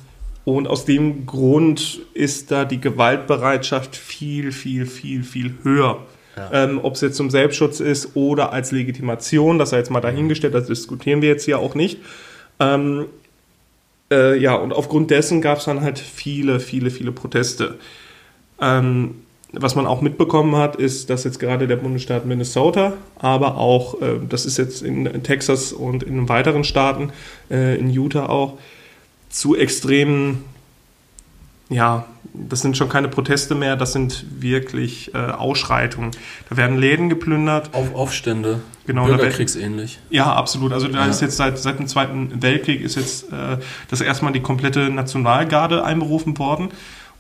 A: und aus dem Grund ist da die Gewaltbereitschaft viel, viel, viel, viel höher.
B: Ja.
A: Ähm, Ob es jetzt zum Selbstschutz ist oder als Legitimation, das sei jetzt mal dahingestellt, das diskutieren wir jetzt hier auch nicht. Ähm, äh, ja, und aufgrund dessen gab es dann halt viele, viele, viele Proteste. Ähm, was man auch mitbekommen hat, ist, dass jetzt gerade der Bundesstaat Minnesota, aber auch, äh, das ist jetzt in, Texas und in weiteren Staaten, äh, in Utah auch, zu extremen, ja, das sind schon keine Proteste mehr, das sind wirklich äh, Ausschreitungen. Da werden Läden geplündert.
B: Auf, Aufstände,
A: Genau,
B: Bürgerkriegsähnlich.
A: Ja, absolut. Also da
B: Ja.
A: ist jetzt seit, seit dem Zweiten Weltkrieg ist jetzt äh, das erstmal die komplette Nationalgarde einberufen worden.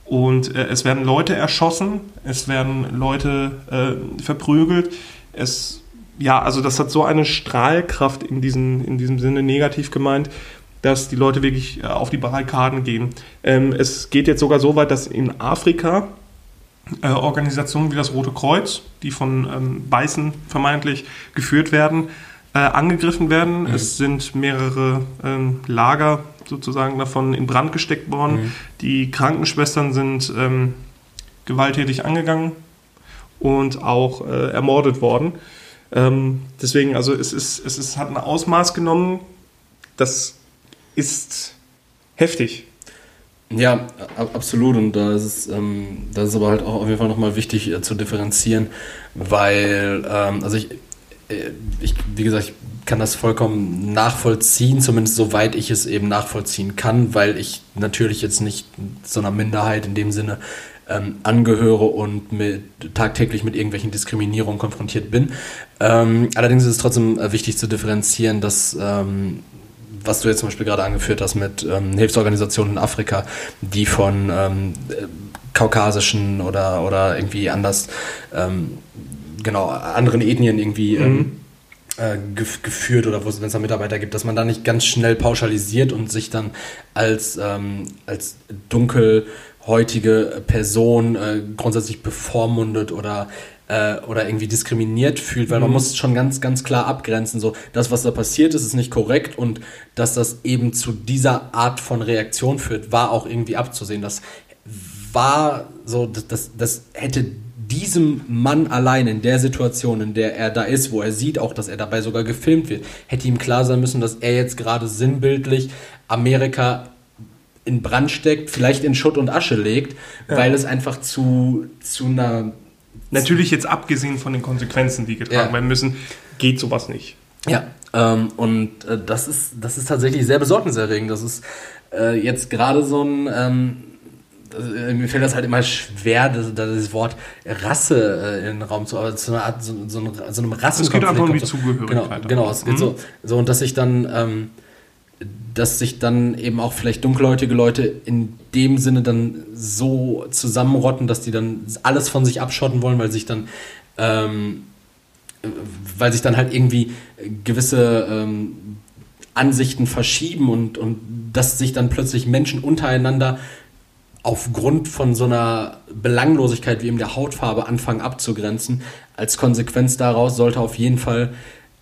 A: Und äh, es werden Leute erschossen, es werden Leute äh, verprügelt. Es, ja, also das hat so eine Strahlkraft in, diesen, in diesem Sinne negativ gemeint, dass die Leute wirklich äh, auf die Barrikaden gehen. Ähm, es geht jetzt sogar so weit, dass in Afrika äh, Organisationen wie das Rote Kreuz, die von ähm, Weißen vermeintlich geführt werden, äh, angegriffen werden.
B: Mhm.
A: Es sind mehrere ähm, Lager sozusagen davon in Brand gesteckt worden.
B: Mhm.
A: Die Krankenschwestern sind ähm, gewalttätig angegangen und auch äh, ermordet worden. Ähm, deswegen, also es, ist, es ist, hat ein Ausmaß genommen, das ist heftig.
B: Ja, absolut. Und da ist es, ähm, das ist aber halt auch auf jeden Fall nochmal wichtig äh, zu differenzieren, weil, ähm, also ich, äh, ich, wie gesagt, ich kann das vollkommen nachvollziehen, zumindest soweit ich es eben nachvollziehen kann, weil ich natürlich jetzt nicht so einer Minderheit in dem Sinne ähm, angehöre und mit, tagtäglich mit irgendwelchen Diskriminierungen konfrontiert bin. Ähm, allerdings ist es trotzdem äh, wichtig zu differenzieren, dass ähm, was du jetzt zum Beispiel gerade angeführt hast mit ähm, Hilfsorganisationen in Afrika, die von ähm, äh, kaukasischen oder, oder irgendwie anders, ähm, genau, anderen Ethnien irgendwie ähm, äh, gef geführt oder wo es wenn es da Mitarbeiter gibt, dass man da nicht ganz schnell pauschalisiert und sich dann als, ähm, als dunkelhäutige Person äh, grundsätzlich bevormundet oder äh, oder irgendwie diskriminiert fühlt, weil man muss schon ganz, ganz klar abgrenzen, so das, was da passiert ist, ist nicht korrekt und dass das eben zu dieser Art von Reaktion führt, war auch irgendwie abzusehen. Das war so, das, das, das hätte diesem Mann allein in der Situation, in der er da ist, wo er sieht auch, dass er dabei sogar gefilmt wird, hätte ihm klar sein müssen, dass er jetzt gerade sinnbildlich Amerika in Brand steckt, vielleicht in Schutt und Asche legt,
A: Ja.
B: weil es einfach zu, zu einer
A: Natürlich jetzt abgesehen von den Konsequenzen, die getragen
B: Ja.
A: werden müssen, geht sowas nicht.
B: Ja, ähm, und äh, das, ist, das ist tatsächlich sehr besorgniserregend. Das ist äh, jetzt gerade so ein, ähm, äh, mir fällt das halt immer schwer, das, das Wort Rasse äh, in den Raum zu, aber zu einer Art, so, so, so einem Rassenkonflikt.
A: geht einfach um die Zugehörigkeit.
B: Genau, genau es geht
A: Mhm.
B: so, so, und dass sich dann, ähm, dass sich dann eben auch vielleicht dunkelhäutige Leute in dem Sinne dann so zusammenrotten, dass die dann alles von sich abschotten wollen, weil sich dann ähm, weil sich dann halt irgendwie gewisse ähm, Ansichten verschieben und, und dass sich dann plötzlich Menschen untereinander aufgrund von so einer Belanglosigkeit wie eben der Hautfarbe anfangen abzugrenzen. Als Konsequenz daraus sollte auf jeden Fall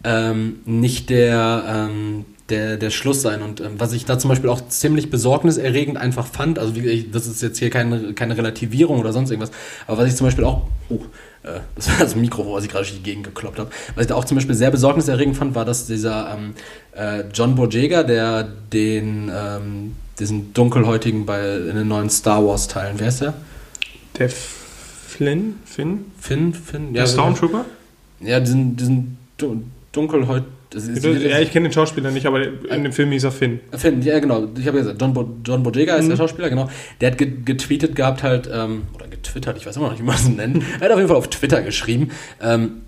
B: ähm, nicht der, ähm, der, der Schluss sein. Und ähm, was ich da zum Beispiel auch ziemlich besorgniserregend einfach fand, also wie, das ist jetzt hier keine, keine Relativierung oder sonst irgendwas, aber was ich zum Beispiel auch, oh, äh, das war das Mikro, was ich gerade durch die Gegend gekloppt habe, was ich da auch zum Beispiel sehr besorgniserregend fand, war, dass dieser ähm, äh, John Boyega, der den, ähm, diesen dunkelhäutigen bei in den neuen Star Wars Teilen, wer ist der?
A: Der Flynn, Finn,
B: Finn, Finn,
A: der Stormtrooper?
B: Ja, diesen, diesen du- dunkelhäut. Das ist-
A: Ja, ich kenne den Schauspieler nicht, aber in dem Film hieß er Finn.
B: Finn, ja genau, ich habe ja gesagt, John, Bo John Boyega ist der Schauspieler, genau. Der hat ge getweetet gehabt halt, ähm, oder getwittert, ich weiß immer noch nicht, wie man es nennt. er hat auf jeden Fall auf Twitter geschrieben, ähm,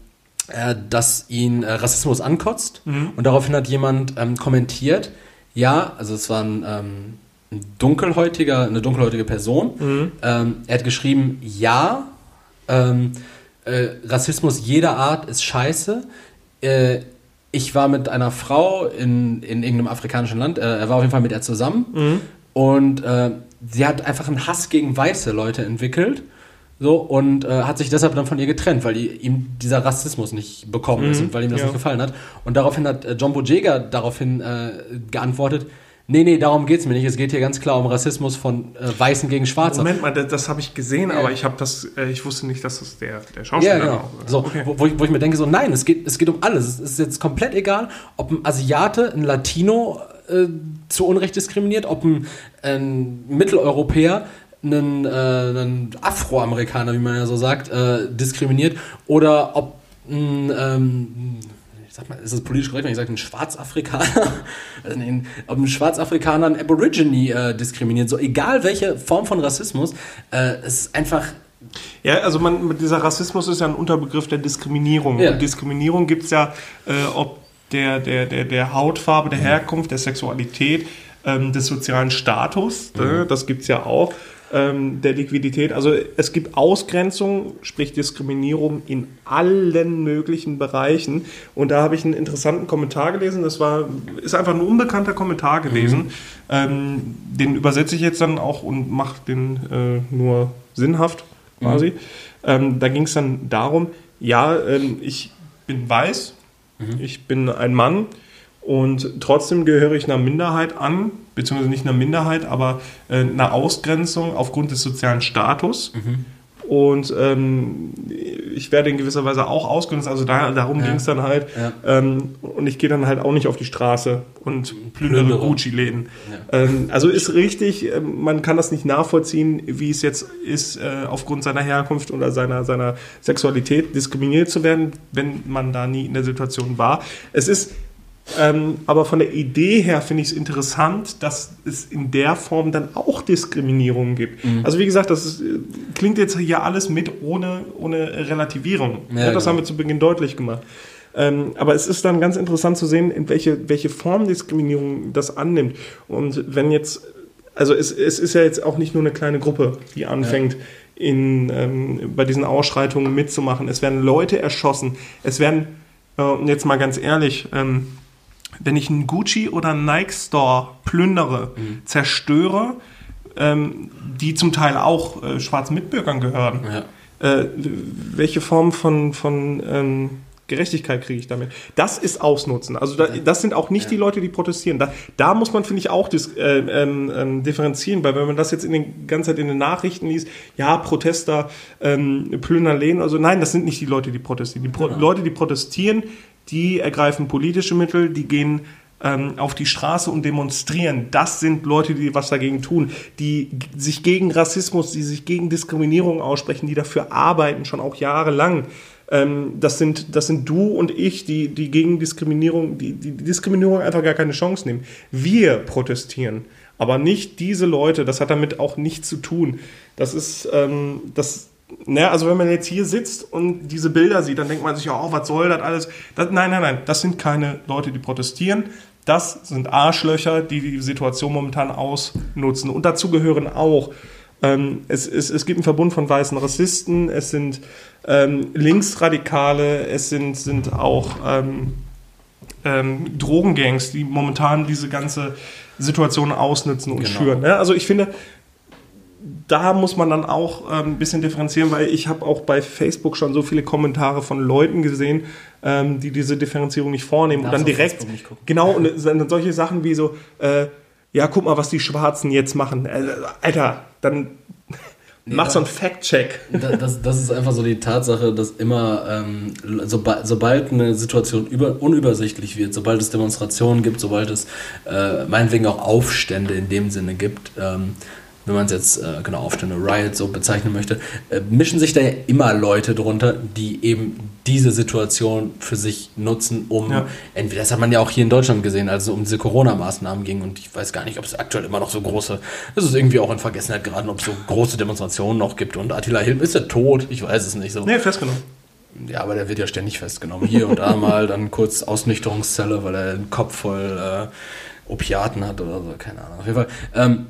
B: äh, dass ihn äh, Rassismus ankotzt. Und daraufhin hat jemand ähm, kommentiert, ja, also es war ein, ähm, ein dunkelhäutiger, eine dunkelhäutige Person. Ähm, er hat geschrieben, ja, ähm, äh, Rassismus jeder Art ist scheiße. Ich war mit einer Frau in, in irgendeinem afrikanischen Land, äh, er war auf jeden Fall mit ihr zusammen und äh, sie hat einfach einen Hass gegen weiße Leute entwickelt so und äh, hat sich deshalb dann von ihr getrennt, weil die, ihm dieser Rassismus nicht bekommen ist und weil ihm das
A: ja.
B: nicht gefallen hat. Und daraufhin hat äh, John Boyega daraufhin äh, geantwortet, nee, nee, darum geht's mir nicht. Es geht hier ganz klar um Rassismus von äh, Weißen gegen Schwarze.
A: Moment mal, das, das habe ich gesehen,
B: Ja.
A: aber ich habe das, äh, ich wusste nicht, dass das der, der Schauspieler
B: Ja, genau.
A: war.
B: So,
A: Okay.
B: wo, wo, ich, wo ich mir denke, so, nein, es geht, es geht um alles. Es ist jetzt komplett egal, ob ein Asiate, ein Latino äh, zu Unrecht diskriminiert, ob ein, ein Mitteleuropäer einen, äh, einen Afroamerikaner, wie man ja so sagt, äh, diskriminiert oder ob ein, ähm, sag mal, ist es politisch korrekt, wenn ich sage, ein Schwarzafrikaner, also ein, ob ein Schwarzafrikaner ein Aborigine äh, diskriminiert, so egal welche Form von Rassismus, äh, es ist einfach
A: Ja, also man, dieser Rassismus ist ja ein Unterbegriff der Diskriminierung.
B: Ja.
A: Und Diskriminierung gibt es ja, äh, ob der, der, der, der Hautfarbe, der Herkunft, der Sexualität, ähm, des sozialen Status, äh, das gibt es ja auch, ähm, der Liquidität. Also es gibt Ausgrenzung, sprich Diskriminierung in allen möglichen Bereichen. Und da habe ich einen interessanten Kommentar gelesen. Das war, ist einfach ein unbekannter Kommentar gewesen. Ähm, den übersetze ich jetzt dann auch und mache den äh, nur sinnhaft quasi. Ähm, da ging es dann darum, ja, ähm, ich bin weiß, ich bin ein Mann und trotzdem gehöre ich einer Minderheit an, beziehungsweise nicht einer Minderheit, aber äh, einer Ausgrenzung aufgrund des sozialen Status. Und ähm, ich werde in gewisser Weise auch ausgrenzt. Also da, darum
B: Ja.
A: ging es dann halt.
B: Ja.
A: Ähm, und ich gehe dann halt auch nicht auf die Straße und plündere. Gucci-Läden. Ähm, also ist richtig, ähm, man kann das nicht nachvollziehen, wie es jetzt ist, äh, aufgrund seiner Herkunft oder seiner, seiner Sexualität diskriminiert zu werden, wenn man da nie in der Situation war. Es ist ähm, aber von der Idee her finde ich es interessant, dass es in der Form dann auch Diskriminierung gibt. Also wie gesagt, das ist, äh, klingt jetzt hier alles mit ohne, ohne Relativierung.
B: Ja,
A: Ja, das
B: genau.
A: haben wir zu Beginn deutlich gemacht. Ähm, aber es ist dann ganz interessant zu sehen, in welche, welche Form Diskriminierung das annimmt. Und wenn jetzt, also es, es ist ja jetzt auch nicht nur eine kleine Gruppe, die anfängt, in, ähm, bei diesen Ausschreitungen mitzumachen. Es werden Leute erschossen. Es werden, äh, jetzt mal ganz ehrlich, ähm, wenn ich einen Gucci oder einen Nike Store plündere, zerstöre, ähm, die zum Teil auch äh, schwarzen Mitbürgern gehören,
B: Ja.
A: äh, welche Form von, von ähm, Gerechtigkeit kriege ich damit? Das ist Ausnutzen. Also da, das sind auch nicht die Leute, die protestieren. Da, da muss man, finde ich, auch dis, äh, ähm, ähm, differenzieren, weil wenn man das jetzt in den ganze Zeit in den Nachrichten liest, ja, Protester ähm, plündern Lehnen, also nein, das sind nicht die Leute, die protestieren. Die Pro Leute, die protestieren, die ergreifen politische Mittel, die gehen ähm, auf die Straße und demonstrieren. Das sind Leute, die was dagegen tun, die sich gegen Rassismus, die sich gegen Diskriminierung aussprechen, die dafür arbeiten, schon auch jahrelang. Ähm, das, sind, das sind du und ich, die, die gegen Diskriminierung, die, die Diskriminierung einfach gar keine Chance nehmen. Wir protestieren, aber nicht diese Leute. Das hat damit auch nichts zu tun. Das ist, ähm, das, ne, also wenn man jetzt hier sitzt und diese Bilder sieht, dann denkt man sich, oh, was soll das alles? Das, nein, nein, nein, das sind keine Leute, die protestieren. Das sind Arschlöcher, die die Situation momentan ausnutzen. Und dazu gehören auch, ähm, es, es, es gibt einen Verbund von weißen Rassisten, es sind ähm, Linksradikale, es sind, sind auch ähm, ähm, Drogengangs, die momentan diese ganze Situation ausnutzen und genau. schüren. Ne? Also ich finde, da muss man dann auch ähm, ein bisschen differenzieren, weil ich habe auch bei Facebook schon so viele Kommentare von Leuten gesehen, ähm, die diese Differenzierung nicht vornehmen und dann direkt genau und dann solche Sachen wie so äh, ja guck mal was die Schwarzen jetzt machen äh, Alter dann Nee, Mach so einen Fact-Check.
B: Das, das, ist einfach so die Tatsache, dass immer, ähm, sobald, sobald eine Situation über, unübersichtlich wird, sobald es Demonstrationen gibt, sobald es äh, meinetwegen auch Aufstände in dem Sinne gibt, ähm, wenn man es jetzt äh, genau Aufstände, Riot so bezeichnen möchte, äh, mischen sich da ja immer Leute drunter, die eben diese Situation für sich nutzen, um ja. entweder, das hat man ja auch hier in Deutschland gesehen, als es um diese Corona-Maßnahmen ging und ich weiß gar nicht, ob es aktuell immer noch so große, es ist irgendwie auch in Vergessenheit geraten, ob es so große Demonstrationen noch gibt und Attila Hilm ist er tot, ich weiß es nicht so.
A: Nee, festgenommen.
B: Ja, aber der wird ja ständig festgenommen. Hier und da mal, dann kurz Ausnüchterungszelle, weil er den Kopf voll äh, Opiaten hat oder so, keine Ahnung. Auf jeden Fall. Ähm,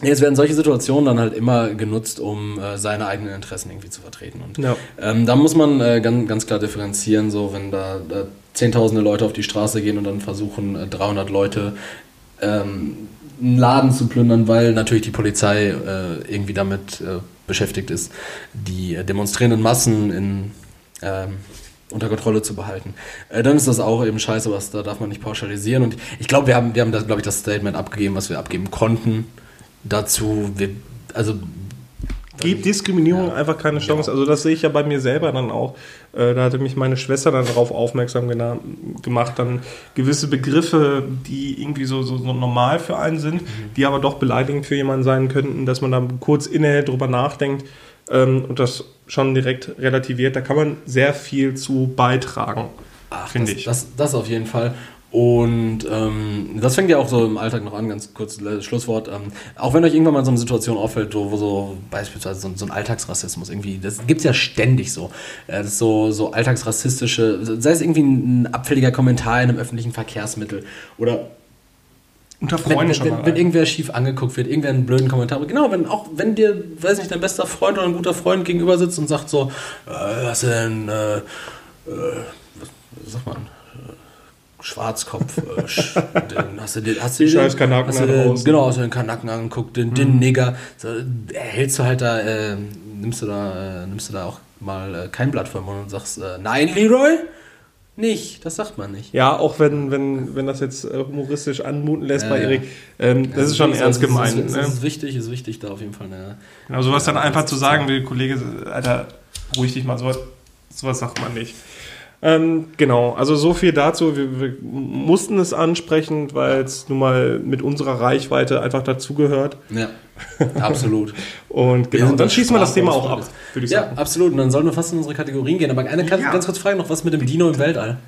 B: Jetzt werden solche Situationen dann halt immer genutzt, um äh, seine eigenen Interessen irgendwie zu vertreten. Und ja. ähm, da muss man äh, ganz, ganz klar differenzieren, so wenn da, da zehntausende Leute auf die Straße gehen und dann versuchen äh, 300 Leute ähm, einen Laden zu plündern, weil natürlich die Polizei äh, irgendwie damit äh, beschäftigt ist, die demonstrierenden Massen in ähm, unter Kontrolle zu behalten. Äh, dann ist das auch eben scheiße, was da darf man nicht pauschalisieren. Und ich glaube, wir haben, wir haben da, glaube ich, das Statement abgegeben, was wir abgeben konnten dazu, wir, also
A: gibt Diskriminierung ja, einfach keine Chance. Also das sehe ich ja bei mir selber dann auch. Äh, da hatte mich meine Schwester dann darauf aufmerksam gemacht, dann gewisse Begriffe, die irgendwie so, so, so normal für einen sind, mhm. die aber doch beleidigend für jemanden sein könnten, dass man dann kurz innehält, drüber nachdenkt ähm, und das schon direkt relativiert. Da kann man sehr viel zu beitragen,
B: finde ich. Das, das auf jeden Fall. Und ähm, das fängt ja auch so im Alltag noch an, ganz kurz Schlusswort. Ähm, auch wenn euch irgendwann mal so eine Situation auffällt, wo, wo so beispielsweise so, so, ein Alltagsrassismus irgendwie, das gibt's ja ständig so. Äh, das so, so alltagsrassistische, sei es irgendwie ein abfälliger Kommentar in einem öffentlichen Verkehrsmittel oder unter Freunden wenn, schon wenn, wenn irgendwer schief angeguckt wird, irgendwer einen blöden Kommentar. Genau, wenn auch wenn dir, weiß nicht, dein bester Freund oder ein guter Freund gegenüber sitzt und sagt so, äh, was denn, äh, äh, was, was sagt man? Schwarzkopf, äh, den, hast du den, hast du den, scheiß Kanaken hast du den, genau, hast du den Kanaken angeguckt, den, mhm. den Nigger, so, hältst du halt da, äh, nimmst du da, äh, nimmst du da auch mal äh, kein Blatt vom Mund und sagst, äh, nein, Leroy? Nicht, das sagt man nicht.
A: Ja, auch wenn, wenn, wenn das jetzt äh, humoristisch anmuten lässt bei Erik, ähm, das ist schon ernst gemeint.
B: Das ist, ne? ist, wichtig, ist wichtig da auf jeden Fall. Ne?
A: Genau, sowas dann einfach zu sagen, wie Kollege, Alter, ruhig dich mal, sowas, sowas sagt man nicht. Ähm, genau, also so viel dazu. Wir, wir mussten es ansprechen, weil es nun mal mit unserer Reichweite einfach dazugehört.
B: Ja, absolut.
A: und genau, und dann schießen wir das Thema auch ab,
B: würde ich ja, sagen. Ja, absolut. Und dann sollen wir fast in unsere Kategorien gehen. Aber eine ja. ganz kurz Frage noch, was mit dem Dino im Weltall?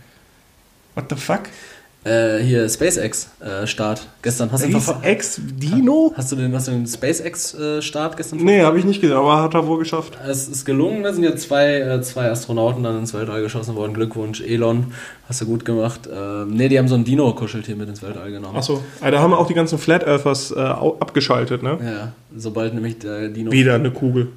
A: What the fuck?
B: Äh, hier SpaceX-Start äh, gestern.
A: Hast SpaceX Dino?
B: Hast du den, hast du den SpaceX-Start gestern
A: Nee, habe ich nicht gesehen, aber hat er wohl geschafft.
B: Es ist gelungen, da sind ja zwei, äh, zwei Astronauten dann ins Weltall geschossen worden. Glückwunsch, Elon, hast du gut gemacht. Äh, nee, die haben so ein Dino-Kuscheltier mit ins Weltall genommen.
A: Achso, da haben auch die ganzen Flat Earthers äh, abgeschaltet, ne?
B: Ja, sobald nämlich der Dino.
A: Wieder eine Kugel.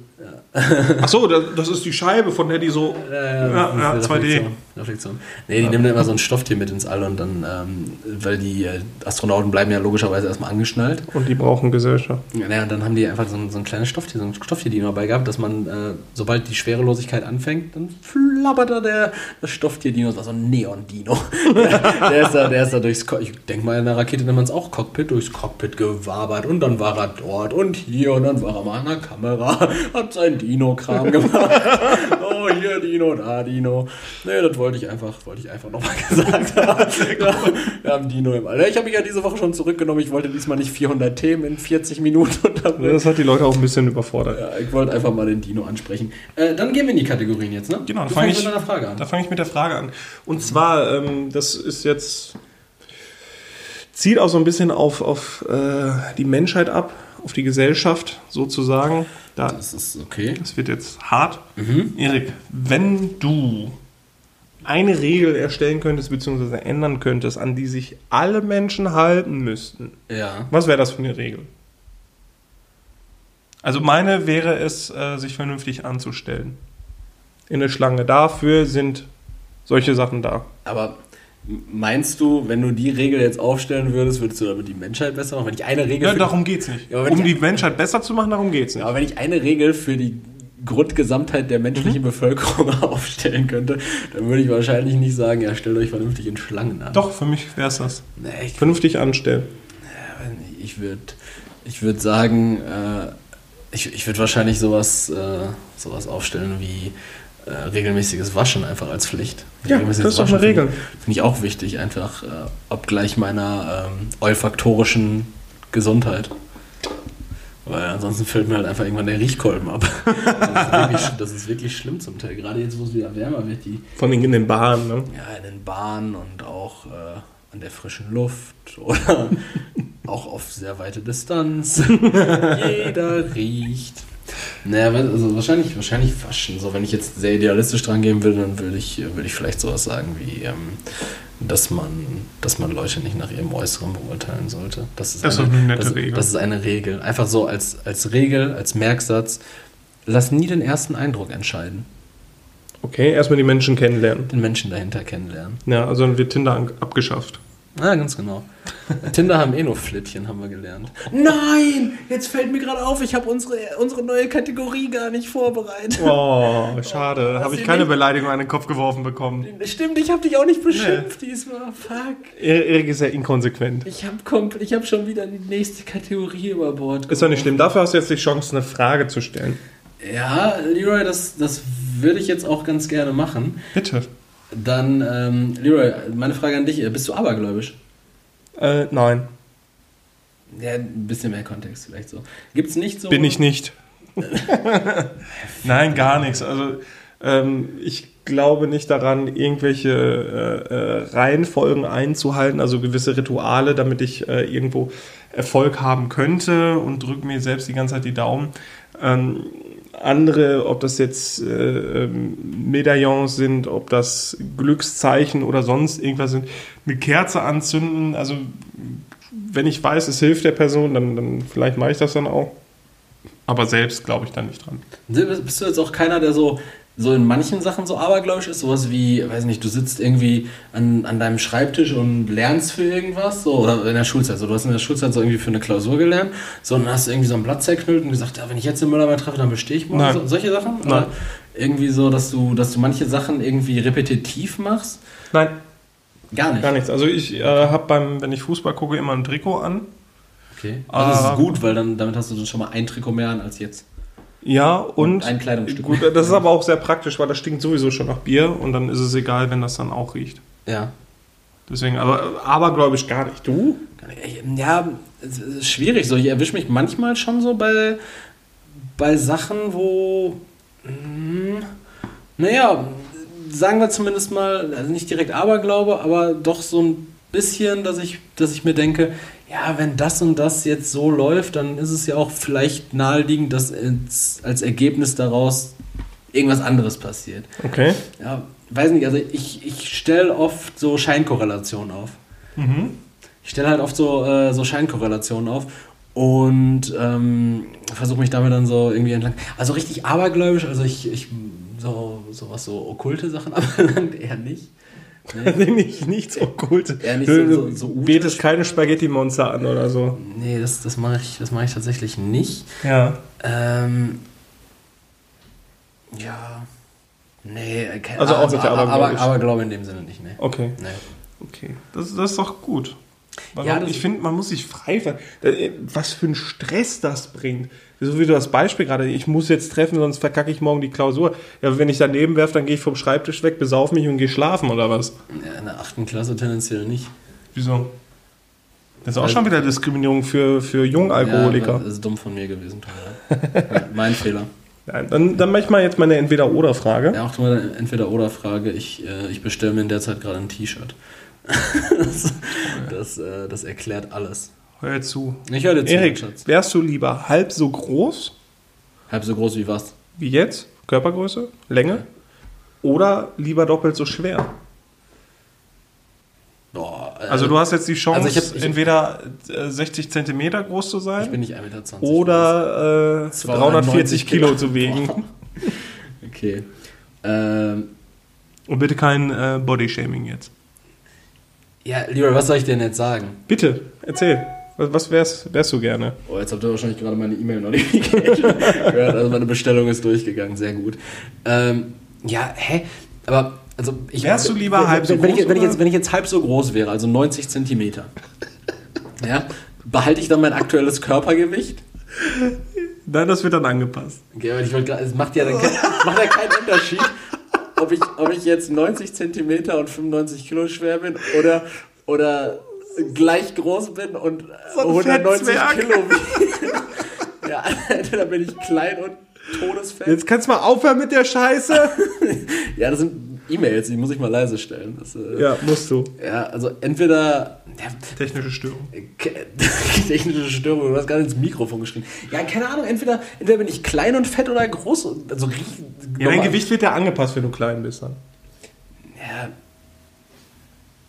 A: Ach so, das ist die Scheibe, von der die so. Ja, ja, ja,
B: ja 2D. Reflexion. Nee, die ja. nehmen dann immer so ein Stofftier mit ins All und dann, ähm, weil die äh, Astronauten bleiben ja logischerweise erstmal angeschnallt.
A: Und die brauchen Gesellschaft.
B: Ja, und dann haben die einfach so ein, so ein kleines Stofftier, so ein Stofftier, die dabei gehabt, dass man, äh, sobald die Schwerelosigkeit anfängt, dann flabbert da der, das Stofftier-Dino, das war so ein Neon-Dino. der, der, ist da, der ist da durchs, ich denke mal, in der Rakete nennt man es auch Cockpit, durchs Cockpit gewabert und dann war er dort und hier und dann war er mal an der Kamera, hat sein Dino-Kram gemacht. oh, hier Dino, da Dino. Nee, das wollte ich einfach, wollte ich einfach nochmal gesagt haben. Ja, wir haben Dino im Alter. Ich habe mich ja diese Woche schon zurückgenommen. Ich wollte diesmal nicht 400 Themen in 40 Minuten unterbringen.
A: Das hat die Leute auch ein bisschen überfordert.
B: Ja, ich wollte einfach mal den Dino ansprechen. Äh, dann gehen wir in die Kategorien jetzt, ne?
A: Genau, da fange ich,
B: mit einer Frage an.
A: da fang ich mit der Frage an. Und zwar, ähm, das ist jetzt, zieht auch so ein bisschen auf, auf äh, die Menschheit ab, auf die Gesellschaft sozusagen. Da,
B: Das ist okay.
A: das wird jetzt hart. Erik, wenn du eine Regel erstellen könntest, beziehungsweise ändern könntest, an die sich alle Menschen halten müssten,
B: Ja.
A: was wäre das für eine Regel? Also meine wäre es, äh, sich vernünftig anzustellen. In der Schlange. Dafür sind solche Sachen da.
B: Aber meinst du, wenn du die Regel jetzt aufstellen würdest, würdest du damit die Menschheit besser machen? Wenn ich eine Regel
A: Ja,
B: für
A: darum geht's nicht.
B: Ja,
A: um die Menschheit besser zu machen, darum geht's nicht.
B: aber wenn ich eine Regel für die Grundgesamtheit der menschlichen
A: Mhm.
B: Bevölkerung aufstellen könnte, dann würde ich wahrscheinlich nicht sagen, ja, stellt euch vernünftig in Schlangen an.
A: Doch, für mich wäre es das.
B: Nee, ich
A: Vernünftig anstellen.
B: Ich würde ich würd sagen, äh, ich, ich würde wahrscheinlich sowas, äh, sowas aufstellen wie äh, regelmäßiges Waschen einfach als Pflicht.
A: Ja, das ist doch eine Regel.
B: Finde finde ich auch wichtig, einfach äh, obgleich meiner ähm, olfaktorischen Gesundheit. Weil ansonsten fällt mir halt einfach irgendwann der Riechkolben ab. das, ist wirklich, das ist wirklich schlimm zum Teil. Gerade jetzt, wo es wieder wärmer wird, die
A: Von den in den Bahnen. Ne?
B: ja, in den Bahnen und auch äh, an der frischen Luft oder auch auf sehr weite Distanz. Jeder riecht. Naja, also wahrscheinlich, wahrscheinlich waschen. So, wenn ich jetzt sehr idealistisch dran gehen will, dann würde ich, würde ich vielleicht sowas sagen wie, ähm, dass man, dass man Leute nicht nach ihrem Äußeren beurteilen sollte. Das ist,
A: Das ist doch eine nette
B: das,
A: Regel.
B: Das ist eine Regel. Einfach so als, als Regel, als Merksatz. Lass nie den ersten Eindruck entscheiden.
A: Okay, erstmal die Menschen kennenlernen.
B: Den Menschen dahinter kennenlernen.
A: Ja, also dann wird Tinder abgeschafft.
B: Ah, ganz genau. Tinder haben eh nur Flittchen, haben wir gelernt. Nein! Jetzt fällt mir gerade auf, ich habe unsere, unsere neue Kategorie gar nicht vorbereitet.
A: Oh, schade. Habe ich
B: ihr
A: keine
B: nicht-
A: Beleidigung an den Kopf geworfen bekommen.
B: Stimmt, ich habe dich auch nicht beschimpft diesmal. Fuck.
A: Erik ist ja inkonsequent.
B: Ich habe ich hab schon wieder die nächste Kategorie über Bord
A: Ist doch nicht schlimm. Dafür hast du jetzt die Chance, eine Frage zu stellen.
B: Ja, Leroy, das, das würde ich jetzt auch ganz gerne machen.
A: Bitte.
B: Dann, ähm, Leroy, meine Frage an dich. äh, Bist du abergläubisch?
A: Äh, nein,
B: Ja, ein bisschen mehr Kontext vielleicht so. Gibt es nicht so...
A: bin ich nicht. nein, gar nichts. Also, ähm, ich glaube nicht daran, irgendwelche äh, äh, Reihenfolgen einzuhalten, also gewisse Rituale, damit ich äh, irgendwo Erfolg haben könnte und drücke mir selbst die ganze Zeit die Daumen. Ähm, andere, ob das jetzt äh, ähm, Medaillons sind, ob das Glückszeichen oder sonst irgendwas sind, eine Kerze anzünden. Also wenn ich weiß, es hilft der Person, dann, dann vielleicht mache ich das dann auch. Aber selbst glaube ich da nicht dran.
B: Bist du jetzt auch keiner, der so, so in manchen Sachen so abergläubisch ist? Sowas wie, weiß nicht, du sitzt irgendwie an, an deinem Schreibtisch und lernst für irgendwas? So, oder in der Schulzeit. So, du hast in der Schulzeit so irgendwie für eine Klausur gelernt. So, und dann hast du irgendwie so ein Blatt zerknüllt und gesagt, ja, wenn ich jetzt den Müller mal treffe, dann bestehe ich morgen. So, solche Sachen?
A: Nein.
B: Oder irgendwie so, dass du, dass du manche Sachen irgendwie repetitiv machst?
A: Nein,
B: Gar nicht.
A: gar nichts. Also ich äh, habe beim, wenn ich Fußball gucke, immer ein Trikot an.
B: Okay. Also das
A: Ah.
B: ist gut, weil dann, damit hast du dann schon mal ein Trikot mehr an als jetzt.
A: Ja, und
B: ein Kleidungsstück.
A: gut, das ist aber auch sehr praktisch, weil das stinkt sowieso schon nach Bier und dann ist es egal, wenn das dann auch riecht.
B: Ja.
A: Deswegen, aber abergläubisch gar nicht. Du?
B: Ja, es ist schwierig so. Ich erwische mich manchmal schon so bei, bei Sachen, wo, hm, naja, sagen wir zumindest mal, also nicht direkt Aberglaube, aber doch so ein bisschen, dass ich, dass ich mir denke, ja, wenn das und das jetzt so läuft, dann ist es ja auch vielleicht naheliegend, dass als, als Ergebnis daraus irgendwas anderes passiert.
A: Okay.
B: Ja, weiß nicht, also ich, ich stelle oft so Scheinkorrelationen auf.
A: Mhm.
B: Ich stelle halt oft so, äh, so Scheinkorrelationen auf und ähm, versuche mich damit dann so irgendwie entlang. Also richtig abergläubisch, also ich, ich so, so was so okkulte Sachen anbelangt, eher nicht. Nee,
A: nicht, nichts Okkultes.
B: Ja, nicht
A: du
B: so- so- so
A: betest keine Spaghetti-Monster an oder so.
B: nee das, das mache ich, das mach ich tatsächlich nicht.
A: Ja.
B: Ähm, ja. Nee, kein,
A: Also auch nicht
B: aber, aber, aber Glaube in dem Sinne nicht, nee.
A: Okay.
B: nee.
A: Okay. Das, das ist doch gut. Weil
B: Ja,
A: ich finde, man muss sich frei äh, Was für ein Stress das bringt. So wie du das Beispiel gerade, ich muss jetzt treffen, sonst verkacke ich morgen die Klausur. Ja, wenn ich daneben werfe, dann gehe ich vom Schreibtisch weg, besauf mich und gehe schlafen oder was?
B: Ja, in der achten Klasse tendenziell nicht.
A: Wieso? Das ist auch
B: Weil-
A: schon wieder Diskriminierung für, für Jungalkoholiker.
B: Ja, das ist dumm von mir gewesen. Mein Fehler.
A: Ja, dann, dann mach ich mal jetzt meine Entweder-Oder-Frage.
B: Ja, auch mal eine Entweder-Oder-Frage. Ich, äh, ich bestelle mir in der Zeit gerade ein T-Shirt. das, das, äh, das erklärt alles.
A: Hör jetzt zu.
B: Ich höre zu,
A: Erik, wärst du lieber halb so groß
B: Halb so groß wie was?
A: wie jetzt? Körpergröße? Länge? Oder lieber doppelt so schwer?
B: Boah, äh,
A: Also du hast jetzt die Chance,
B: Also ich hab- ich-
A: entweder äh, 60 Zentimeter groß zu
B: ich
A: sein
B: bin nicht 1,20 Meter.
A: oder äh,
B: 290
A: 340 Kilo zu wiegen.
B: Okay. Ähm,
A: Und bitte kein äh, Bodyshaming jetzt.
B: ja, lieber, was soll ich denn jetzt sagen?
A: Bitte, erzähl. Was, wärst, wärst du gerne?
B: Oh, jetzt habt ihr wahrscheinlich gerade meine E-Mail-Notification gehört. Also meine Bestellung ist durchgegangen. Sehr gut. Ähm, ja, hä? Aber, also ich...
A: Wärst du lieber
B: wenn,
A: halb so
B: wenn,
A: groß,
B: Ich, wenn, ich jetzt, wenn ich jetzt halb so groß wäre, also 90 Zentimeter, ja, behalte ich dann mein aktuelles Körpergewicht?
A: Nein, das wird dann angepasst.
B: Okay, aber ich wollte gerade... Es macht ja, dann kein, macht ja keinen Unterschied, ob ich, ob ich jetzt 90 Zentimeter und 95 Kilo schwer bin oder... oder gleich groß bin und äh,
A: So ein
B: 190
A: Fettzwerg.
B: Kilo ja, entweder bin ich klein und todesfett.
A: Jetzt kannst du mal aufhören mit der Scheiße.
B: Ja, das sind E-Mails, die muss ich mal leise stellen. Das, äh,
A: ja, musst du.
B: ja, also entweder ja,
A: Technische Störung.
B: ke- technische Störung, du hast gerade ins Mikrofon geschrien. Ja, keine Ahnung, entweder, entweder bin ich klein und fett oder groß. und- Also
A: Ja, dein Gewicht wird ja angepasst, wenn du klein bist dann.
B: Ja,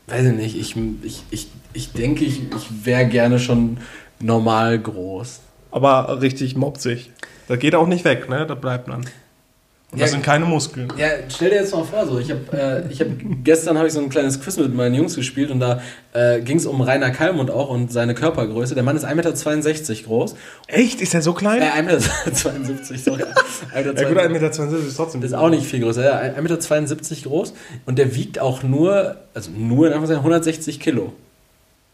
B: weiß ich nicht. Ich, ich, ich, ich denke, ich, ich wäre gerne schon normal groß.
A: Aber richtig mopsig. Das geht auch nicht weg, ne? Das bleibt dann. Und das
B: Ja.
A: sind keine Muskeln.
B: Ja, stell dir jetzt mal vor, so ich habe äh, ich hab, gestern habe ich so ein kleines Quiz mit meinen Jungs gespielt und da äh, ging es um Rainer Kallmund auch und seine Körpergröße. Der Mann ist 1,62 Meter groß.
A: Echt? Ist er so klein?
B: Äh, 1,72 Meter, sorry. 1,72
A: ja gut, 1,20 Meter ist trotzdem.
B: Das ist auch nicht viel größer. Ja, 1,72 Meter groß und der wiegt auch nur, also nur in Anführungszeichen 160 Kilo.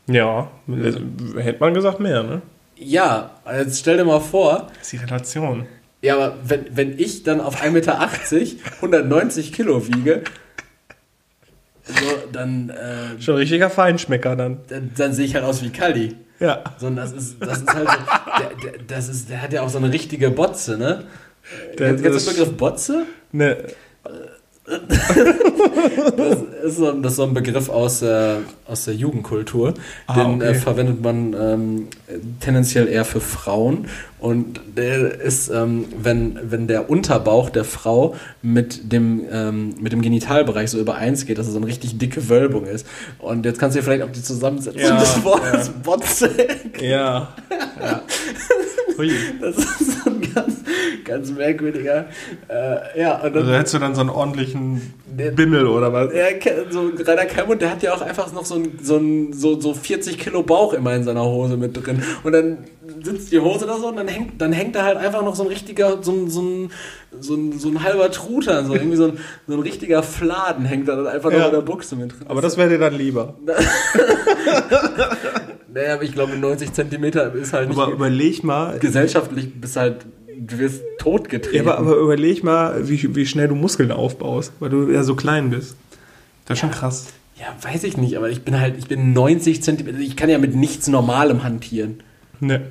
A: Ja, hätte man gesagt mehr, ne?
B: Ja, jetzt stell dir mal vor,
A: Das ist die Relation.
B: Ja, aber wenn, wenn ich dann auf 1,80 Meter 190 Kilo wiege, so, dann, äh,
A: Schon richtiger Feinschmecker dann.
B: dann, dann sehe ich halt aus wie Kali.
A: Ja.
B: Sondern das ist, das ist halt so, der, der, das ist, der hat ja auch so eine richtige Botze, ne?
A: Der-
B: Kennst du
A: das-
B: den Begriff Botze?
A: Ne,
B: Das ist so, ein- das ist so ein Begriff aus, äh, aus der Jugendkultur.
A: Ah,
B: Den
A: okay.
B: äh, verwendet man ähm, tendenziell eher für Frauen. Und der ist, ähm, wenn, wenn der Unterbauch der Frau mit dem, ähm, mit dem Genitalbereich so übereins geht, dass es so eine richtig dicke Wölbung ist. Und jetzt kannst du dir vielleicht auch die Zusammensetzung
A: Ja,
B: des Wortes Botze
A: ja. ja.
B: Das ist so ein ganz, ganz merkwürdiger. Äh, ja, und dann,
A: Also hättest du dann so einen ordentlichen Bimmel oder was?
B: Ja, so Rainer Kalmund, der hat ja auch einfach noch so, ein, so, ein, so, so 40 Kilo Bauch immer in seiner Hose mit drin. Und dann sitzt die Hose da so und dann hängt, dann hängt da halt einfach noch so ein richtiger, so ein, so ein, so ein, so ein halber Truthahn, so irgendwie so ein, so ein richtiger Fladen hängt da dann einfach
A: Ja.
B: noch in der Buchse mit drin.
A: Aber das wäre dir dann lieber.
B: naja, aber ich glaube 90 Zentimeter ist halt nicht
A: Aber überleg mal,
B: gesellschaftlich, bist halt, du wirst totgetreten.
A: ja, aber, aber überleg mal, wie, wie schnell du Muskeln aufbaust, weil du ja so klein bist. Das ist schon krass.
B: ja, weiß ich nicht, aber ich bin halt, ich bin 90 Zentimeter, ich kann ja mit nichts Normalem hantieren.
A: Ne.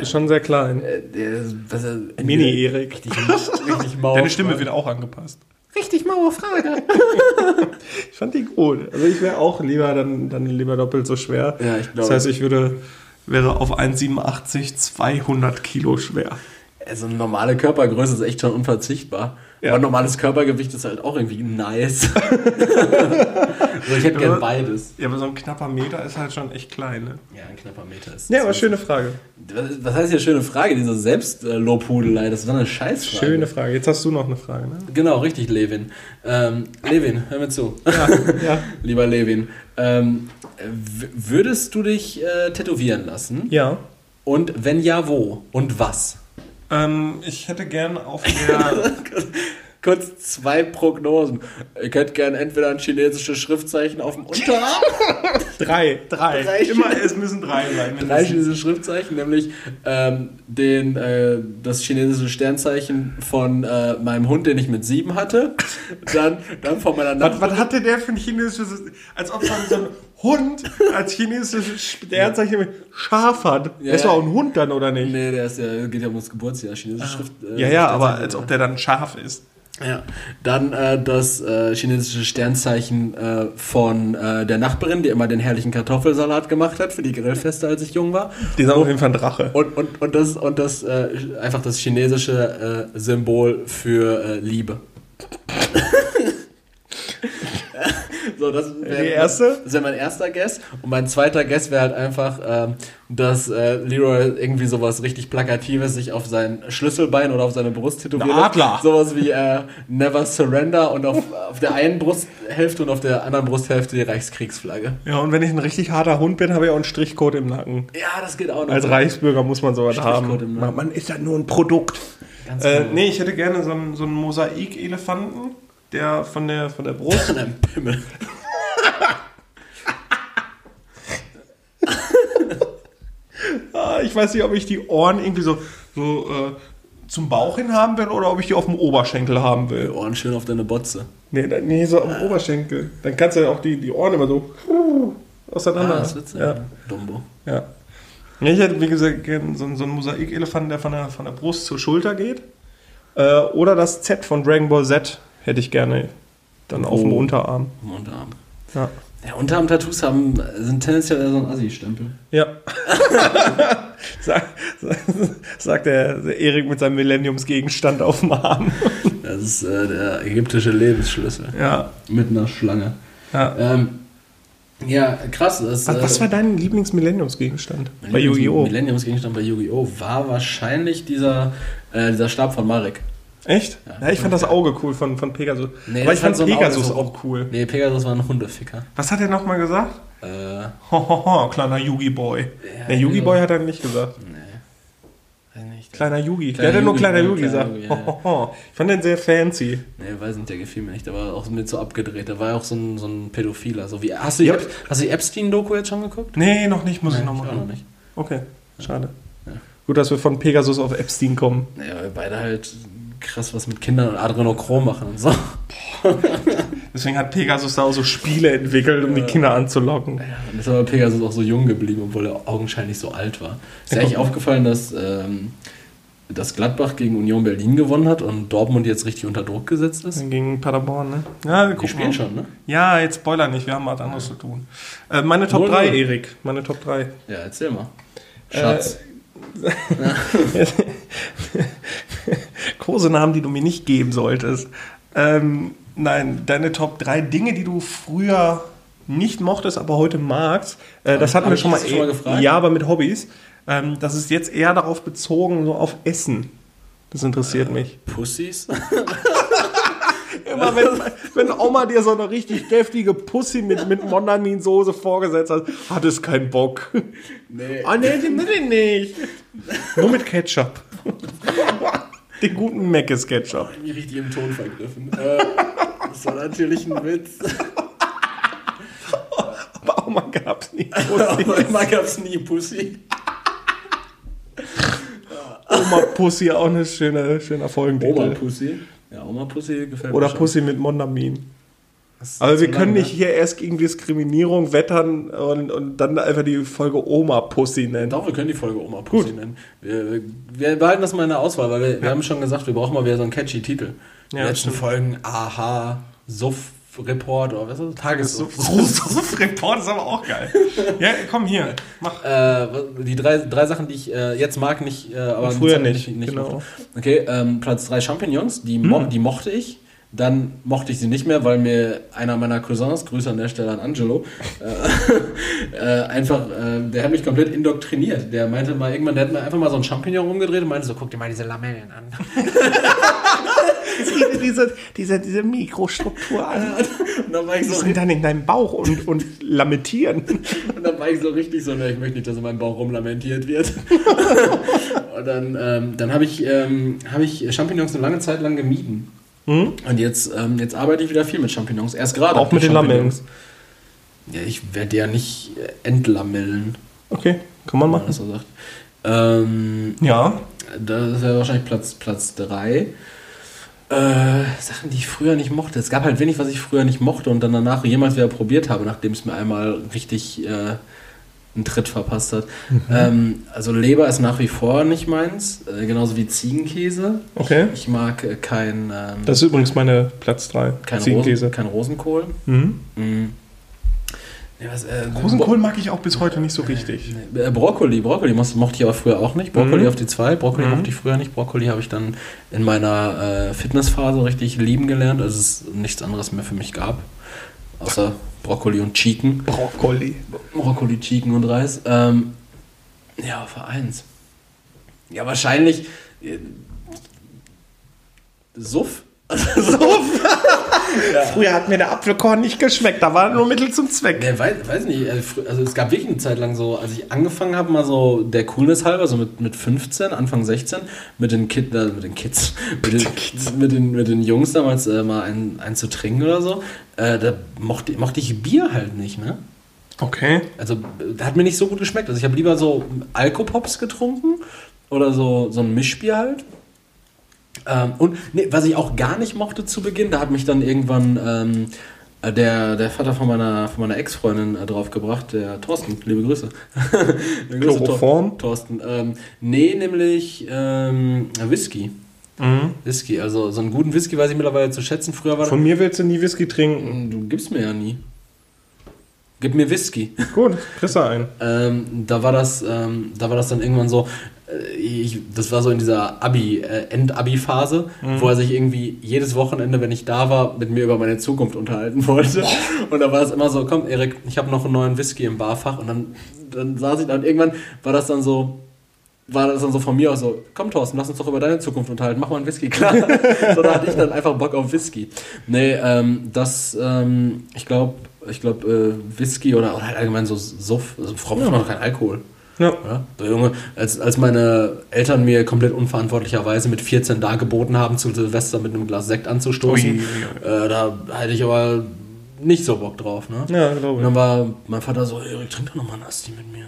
A: Ist schon sehr klein.
B: Äh, äh,
A: Mini-Erik.
B: Richtig, richtig mau.
A: Deine Stimme wird auch angepasst.
B: Richtig maue Frage.
A: Ich fand die gut. Also ich wäre auch lieber dann, dann lieber doppelt so schwer.
B: Ja, ich
A: Das
B: glaube.
A: heißt, ich würde wäre auf 1,87 200 Kilo schwer.
B: Also eine normale Körpergröße ist echt schon unverzichtbar.
A: Ja.
B: Aber normales Körpergewicht ist halt auch irgendwie nice. also ich hätte gern beides.
A: Ja, aber so ein knapper Meter ist halt schon echt klein, ne?
B: Ja, ein knapper Meter ist.
A: Ja, aber schöne Frage.
B: Was, was heißt hier schöne Frage? Diese Selbstlobhudelei, das war eine Scheißfrage.
A: Schöne Frage. Jetzt hast du noch eine Frage, ne?
B: Genau, richtig, Levin. Ähm, Levin, hör mir zu.
A: Ja, ja.
B: Lieber Levin. Ähm, würdest du dich äh, tätowieren lassen?
A: ja.
B: Und wenn ja, wo? Und was?
A: Ähm, ich hätte gern auf der.
B: kurz zwei Prognosen. Ihr könnt gerne entweder ein chinesisches Schriftzeichen auf dem Unterarm.
A: Drei, drei.
B: Drei
A: Immer, es müssen drei sein.
B: Drei chinesische Schriftzeichen, nämlich ähm, den, äh, das chinesische Sternzeichen von äh, meinem Hund, den ich mit sieben hatte. Dann, dann von meiner
A: Was, was
B: Nachbarin.
A: hatte der für ein chinesisches, als ob so ein, so ein Hund als chinesisches Sternzeichen mit Schaf hat.
B: Ja,
A: ist
B: ja.
A: doch auch ein Hund dann, oder nicht?
B: Nee, der ist ja, geht ja um das Geburtsjahr, chinesische Schrift. äh,
A: Ah. Ja, ja, aber als ob der dann scharf ist.
B: Ja, dann äh, das äh, chinesische Sternzeichen äh, von äh, der Nachbarin, die immer den herrlichen Kartoffelsalat gemacht hat für die Grillfeste, als ich jung war.
A: Die sind auf jeden Fall ein Drache.
B: Und, und, und das, und das äh, einfach das chinesische äh, Symbol für Liebe. so, das wäre
A: erste?
B: Das wäre mein erster Guess. Und mein zweiter Guess wäre halt einfach, ähm, dass äh, Leroy irgendwie sowas richtig Plakatives sich auf sein Schlüsselbein oder auf seine Brust tätowiert
A: Ein. Adler.
B: Sowas wie äh, Never Surrender und auf, auf der einen Brusthälfte und auf der anderen Brusthälfte die Reichskriegsflagge.
A: Ja, und wenn ich ein richtig harter Hund bin, habe ich auch einen Strichcode im Nacken.
B: Ja, das geht auch noch.
A: Als Reichsbürger muss man sowas haben. Man, man ist ja nur ein Produkt.
B: Ganz
A: Äh,
B: genau.
A: nee, ich hätte gerne so einen, so einen Mosaik-Elefanten, der von der, von der Brust.
B: An einem Pimmel.
A: Ah, ich weiß nicht, ob ich die Ohren irgendwie so, so äh, zum Bauch hin haben will oder ob ich die auf dem Oberschenkel haben
B: Die
A: will.
B: Ohren schön auf deine Botze.
A: Nee, nee so am Oberschenkel. Dann kannst du ja auch die, die Ohren immer so uh, auseinander.
B: Ah, das wird's
A: ja.
B: Dumbo.
A: Ja. Ich hätte, wie gesagt, gerne so, so einen Mosaikelefanten, der von der, von der Brust zur Schulter geht. Äh, oder das Z von Dragon Ball Z hätte ich gerne dann auf dem
B: Oh.
A: Unterarm.
B: Im Unterarm.
A: Ja.
B: Ja, Unterarm-Tattoos haben, sind tendenziell eher so ein Assi-Stempel.
A: Ja. Sag, sagt der, der Erik mit seinem Millenniumsgegenstand auf dem Arm.
B: Das ist äh, der ägyptische Lebensschlüssel.
A: Ja.
B: Mit einer Schlange.
A: ja.
B: Ähm, ja, krass. Das,
A: Was, was
B: äh,
A: war dein Lieblings-Millenniumsgegenstand bei
B: Millenniums-
A: Yu-Gi-Oh!
B: Millenniumsgegenstand bei Yu-Gi-Oh! war wahrscheinlich dieser, äh, dieser Stab von Marek.
A: Echt?
B: Ja.
A: Ja, ich fand das Auge cool von, von Pegasus.
B: Nee,
A: Aber ich fand
B: so
A: Pegasus
B: so-
A: auch cool.
B: Nee, Pegasus war ein Hundeficker.
A: Was hat er nochmal gesagt?
B: Äh,
A: Hohoho, kleiner Yugi-Boy. Der Yugi-Boy hat er nicht gesagt.
B: nee. Nicht.
A: Kleiner Yugi.
B: Kleiner
A: der hat ja nur kleiner
B: ja,
A: Yugi gesagt.
B: Yugi, ja, ja.
A: Hohoho. Ich fand den sehr fancy.
B: Nee, weiß nicht, der gefiel mir nicht. Der war auch mit so abgedreht. Der war ja auch so ein, so ein Pädophiler. So wie, hast, du die,
A: Ja.
B: Ep- hast du die Epstein-Doku jetzt schon geguckt?
A: Nee, noch nicht, muss ich
B: Nee, ich auch
A: machen.
B: noch nicht.
A: Okay, schade.
B: Ja.
A: Gut, dass wir von Pegasus auf Epstein kommen.
B: Naja, weil beide halt krass was mit Kindern und Adrenochrom machen und so.
A: Deswegen hat Pegasus da auch so Spiele entwickelt, um die Kinder anzulocken.
B: Ja, und ist aber Pegasus auch so jung geblieben, obwohl er augenscheinlich so alt war. Ist dir
A: Ja,
B: eigentlich
A: guck.
B: aufgefallen, dass, ähm, dass Gladbach gegen Union Berlin gewonnen hat und Dortmund jetzt richtig unter Druck gesetzt ist?
A: Gegen Paderborn, ne? Ja, wir
B: Die
A: gucken
B: spielen
A: mal.
B: schon, ne?
A: Ja, jetzt spoiler nicht, wir haben was anderes zu tun. Äh, meine Top
B: Null,
A: 3,
B: null.
A: Erik. Meine Top 3.
B: Ja, erzähl mal. Schatz.
A: Kosenamen, die du mir nicht geben solltest. Ähm, nein, deine Top 3 Dinge, die du früher nicht mochtest, aber heute magst. Äh, das hatten wir schon mal,
B: schon mal gefragt?
A: Ja, aber mit Hobbys. Ähm, das ist jetzt eher darauf bezogen, so auf Essen. Das interessiert
B: Äh.
A: mich.
B: Pussys?
A: Immer wenn, wenn Oma dir so eine richtig deftige Pussy mit, mit Mondamin-Soße vorgesetzt hat, hat es keinen Bock.
B: nee.
A: Ah, nee, den will ich nicht. Nur mit Ketchup. Den guten Meckes Ketchup.
B: Ich mich richtig im Ton vergriffen. Äh, das war natürlich ein Witz.
A: Aber Oma gab's nie.
B: Aber immer gab's nie Pussy.
A: Oma Pussy auch eine schöne, schöner Folgentitel.
B: Oma Pussy. Ja, Oma Pussy gefällt
A: Oder
B: mir schon.
A: Pussy mit Mondamin. Aber wir können nicht hier erst gegen Diskriminierung wettern und, und dann einfach die Folge Oma Pussy
B: Ne?
A: nennen.
B: Doch, wir können die Folge Oma Pussy
A: Gut.
B: nennen. Wir, wir behalten das mal in der Auswahl, weil wir, wir haben schon gesagt, wir brauchen mal wieder so einen catchy Titel. Die
A: Ja,
B: letzten
A: stimmt.
B: Folgen Aha, Suff, Report oder was ist das? Tages
A: So, Report ist aber auch geil. Ja, komm hier, mach.
B: Äh, die drei, drei Sachen, die ich äh, jetzt mag, nicht, äh, aber
A: Und früher
B: eine
A: nicht,
B: Zeit
A: genau.
B: Okay, ähm, Platz drei Champignons, die, mo die mochte ich. Dann mochte ich sie nicht mehr, weil mir einer meiner Cousins, Grüße an der Stelle an Angelo, äh, äh, einfach, äh, der hat mich komplett indoktriniert. Der meinte mal irgendwann, der hat mir einfach mal so ein Champignon rumgedreht und meinte so, guck dir mal diese Lamellen an.
A: Sieh diese, diese, diese Mikrostruktur an.
B: Und dann war ich
A: Die
B: so,
A: sind dann in deinem Bauch und, und lamentieren.
B: Und dann war ich so richtig so, ne, ich möchte nicht, dass in meinem Bauch rumlamentiert wird. und dann, ähm, dann habe ich, ähm, hab ich Champignons eine lange Zeit lang gemieden. Und jetzt, ähm, jetzt arbeite ich wieder viel mit Champignons. Erst gerade.
A: Auch mit den
B: Champignons. Ja, ich werde ja nicht äh, entlammeln,
A: Okay, kann man machen.
B: das so sagt. Ähm,
A: Ja.
B: das wäre wahrscheinlich Platz 3. Platz drei. Äh, Sachen, die ich früher nicht mochte. Es gab halt wenig, was ich früher nicht mochte und dann danach jemals wieder probiert habe, nachdem es mir einmal richtig äh, einen Tritt verpasst hat.
A: Mhm.
B: Ähm, also Leber ist nach wie vor nicht meins, äh, genauso wie Ziegenkäse.
A: Okay.
B: Ich mag äh, kein, ähm,
A: Das ist übrigens meine Platz 3.
B: kein,
A: Ziegenkäse.
B: Rosen, kein Rosenkohl.
A: Mhm.
B: Mhm. Ja, was, äh,
A: Rosenkohl mag ich auch bis heute nicht so richtig.
B: Äh, Brokkoli, Brokkoli mochte mochte ich aber früher auch nicht. Brokkoli
A: Mhm.
B: auf die 2, Brokkoli
A: Mhm.
B: mochte ich früher nicht. Brokkoli habe ich dann in meiner äh, Fitnessphase richtig lieben gelernt, als es nichts anderes mehr für mich gab. Außer Brokkoli und Chicken.
A: Brokkoli.
B: Brokkoli, Chicken und Reis. Ähm, ja, Vereins. Ja, wahrscheinlich. Äh, Suff?
A: Früher hat mir der Apfelkorn nicht geschmeckt, da war nur Mittel zum Zweck.
B: Ne, weiß, weiß nicht. äh, Also es gab wirklich eine Zeit lang so, als ich angefangen habe, mal so der Coolness halber, so mit, mit 15, Anfang 16, mit den, Kid, äh, mit den Kids, mit den, mit den, mit den Jungs damals äh, mal einen, einen zu trinken oder so, äh, da mochte, mochte ich Bier halt nicht, ne?
A: Okay.
B: Also, da hat mir nicht so gut geschmeckt. Also, ich habe lieber so Alkopops getrunken oder so, so ein Mischbier halt. Ähm, und nee, was ich auch gar nicht mochte zu Beginn, da hat mich dann irgendwann ähm, äh, der, der Vater von meiner, von meiner Ex-Freundin äh, draufgebracht, der Thorsten. Liebe Grüße.
A: Chloroform?
B: Thorsten. Ähm, nee, nämlich ähm, Whisky.
A: Mhm.
B: Whisky. Also, so einen guten Whisky weiß ich mittlerweile zu schätzen. Früher war
A: Von mir willst du nie Whisky trinken.
B: Du gibst mir ja nie. Gib mir Whisky.
A: Gut, kriegst du ein.
B: Ähm, da war das, ähm, da war das dann irgendwann so, ich, das war so in dieser Abi, äh, End-Abi-Phase, wo er sich irgendwie jedes Wochenende, wenn ich da war, mit mir über meine Zukunft unterhalten wollte. Und da war es immer so, komm Erik, ich habe noch einen neuen Whisky im Barfach. Und dann, dann saß ich da und irgendwann war das dann so, war das dann so von mir aus so, komm Thorsten, lass uns doch über deine Zukunft unterhalten, mach mal einen Whisky, klar. so, da hatte ich dann einfach Bock auf Whisky. Nee, ähm, das, ähm, ich glaube, ich glaube, äh, Whisky oder, oder halt allgemein so Suff, also Frau braucht noch kein Alkohol.
A: Ja.
B: Ja? So, Junge, als, als meine Eltern mir komplett unverantwortlicherweise mit 14 da geboten haben, zu Silvester mit einem Glas Sekt anzustoßen,
A: Ui,
B: Äh, da hatte ich aber nicht so Bock drauf. Ne?
A: Ja, glaube
B: Und
A: ich.
B: dann war mein Vater so, Erik, trink doch nochmal einen Asti mit mir.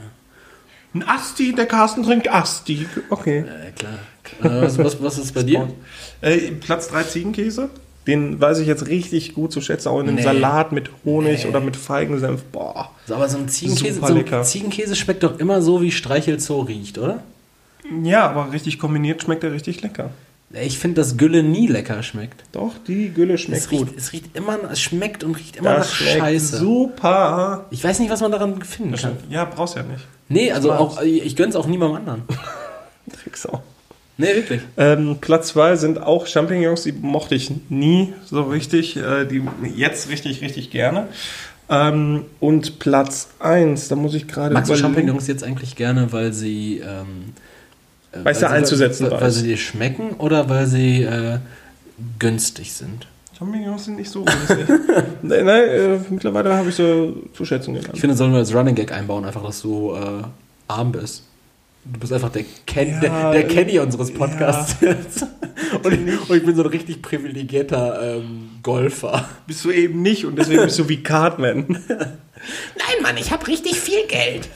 A: Ein Asti, der Carsten trinkt Asti. Okay.
B: Äh, klar. Äh, was, was, was ist bei dir?
A: Äh, Platz 3 Ziegenkäse. Den weiß ich jetzt richtig gut zu schätzen, auch in einem
B: Nee.
A: Salat mit Honig
B: Nee.
A: oder mit Feigensenf. Boah.
B: So, aber so ein Ziegenkäse, so ein Ziegenkäse schmeckt doch immer so, wie Streichelzoo riecht, oder?
A: Ja, aber richtig kombiniert schmeckt er richtig lecker.
B: Ich finde, dass Gülle nie lecker schmeckt.
A: Doch, die Gülle schmeckt
B: Es riecht,
A: gut.
B: es riecht immer, es schmeckt und riecht immer
A: Das
B: nach Scheiße.
A: super.
B: Ich weiß nicht, was man daran finden kann.
A: Ja, brauchst ja nicht.
B: Nee, also auch, ich gönn's auch niemandem anderen.
A: Tricksau.
B: Nee, wirklich.
A: Ähm, Platz 2 sind auch Champignons, die mochte ich nie so richtig. Äh, die jetzt richtig, richtig gerne. Ähm, und Platz 1, da muss ich gerade
B: Magst du. Champignons jetzt eigentlich gerne, weil sie. Ähm, äh,
A: Weil sie einzusetzen
B: weil, weil sie dir schmecken oder weil sie äh, günstig sind?
A: Champignons sind nicht so günstig. nein, nein äh, mittlerweile habe ich so zu schätzen
B: Ich finde, sollen wir als Running Gag einbauen, einfach, dass du äh, arm bist. Du bist einfach der, Ken,
A: Ja,
B: der, der Kenny unseres Podcasts jetzt. Und ich, und ich bin so ein richtig privilegierter ähm, Golfer.
A: Bist du eben nicht und deswegen bist du wie Cartman.
C: Nein, Mann, ich hab richtig viel Geld.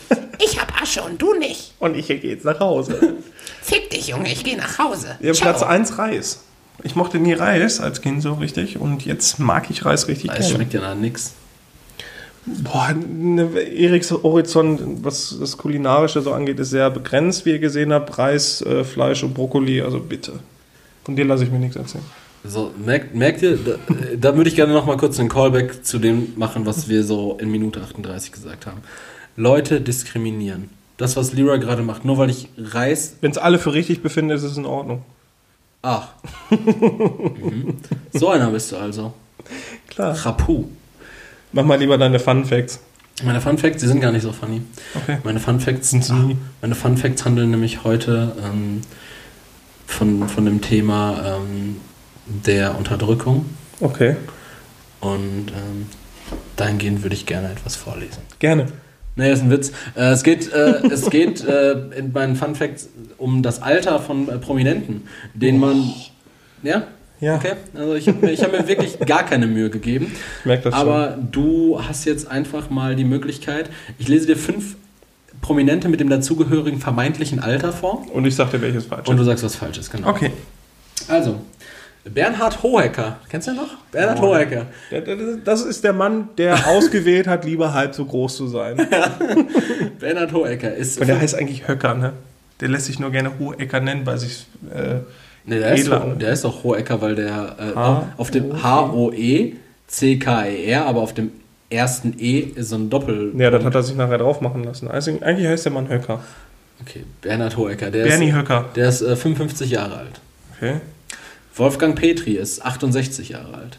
C: Ich hab Asche und du nicht.
A: Und ich gehe jetzt nach Hause.
C: Fick dich, Junge, ich geh nach Hause.
A: Ja,
C: Ciao.
A: Platz 1 Reis. Ich mochte nie Reis als Kind so richtig und jetzt mag ich Reis richtig
B: Es
A: gerne.
B: schmeckt ja nach nix.
A: Boah, ne, Eriks Horizont, was das Kulinarische so angeht, ist sehr begrenzt, wie ihr gesehen habt. Reis, äh, Fleisch und Brokkoli, also bitte. Von dir lasse ich mir nichts erzählen.
B: So, merkt, merkt ihr, da, da würde ich gerne noch mal kurz einen Callback zu dem machen, was wir so in Minute 38 gesagt haben. Leute diskriminieren. Das, was Lyra gerade macht, nur weil ich Reis.
A: Wenn es alle für richtig befinden, ist es in Ordnung.
B: Ach. mhm. So einer bist du also.
A: Klar.
B: Rapu.
A: Mach mal lieber deine Fun Facts.
B: Meine Fun Facts, die sind gar nicht so funny.
A: Okay.
B: Meine Fun Facts,
A: Sind nie.
B: meine Fun Facts handeln nämlich heute ähm, von, von dem Thema ähm, der Unterdrückung.
A: Okay.
B: Und ähm, dahingehend würde ich gerne etwas vorlesen.
A: Gerne.
B: Nee, ist ein Witz. Äh, es geht, äh, es geht äh, in meinen Fun Facts um das Alter von äh, Prominenten, den man. Ja?
A: Ja.
B: Okay, also ich habe mir, hab mir wirklich gar keine Mühe gegeben.
A: Ich merke das
B: Aber du hast jetzt einfach mal die Möglichkeit, ich lese dir fünf Prominente mit dem dazugehörigen vermeintlichen Alter vor
A: schon. Und ich sag dir, welches falsch
B: und du
A: ist.
B: sagst was Falsches, genau.
A: Okay.
B: Also, Bernhard Hohecker. Kennst du den noch? Bernhard
A: Oh.
B: Hohecker.
A: Ja, Das ist der Mann, der ausgewählt hat, lieber halb so groß zu sein.
B: Bernhard Hohecker ist.
A: Und der heißt eigentlich Höcker, ne? Der lässt sich nur gerne Hohecker nennen, weil sich äh,
B: nee, der, ist der ist doch Hohecker, weil der äh,
A: H-
B: auf dem H-O-E-C-K-E-R, aber auf dem ersten E ist so ein Doppel.
A: Ja, das hat er sich nachher drauf machen lassen. Also, eigentlich heißt der Mann Höcker.
B: Okay, Bernhard Hohecker. Der
A: Bernie
B: ist,
A: Höcker.
B: der ist äh, 55 Jahre alt.
A: Okay.
B: Wolfgang Petri ist 68 Jahre alt.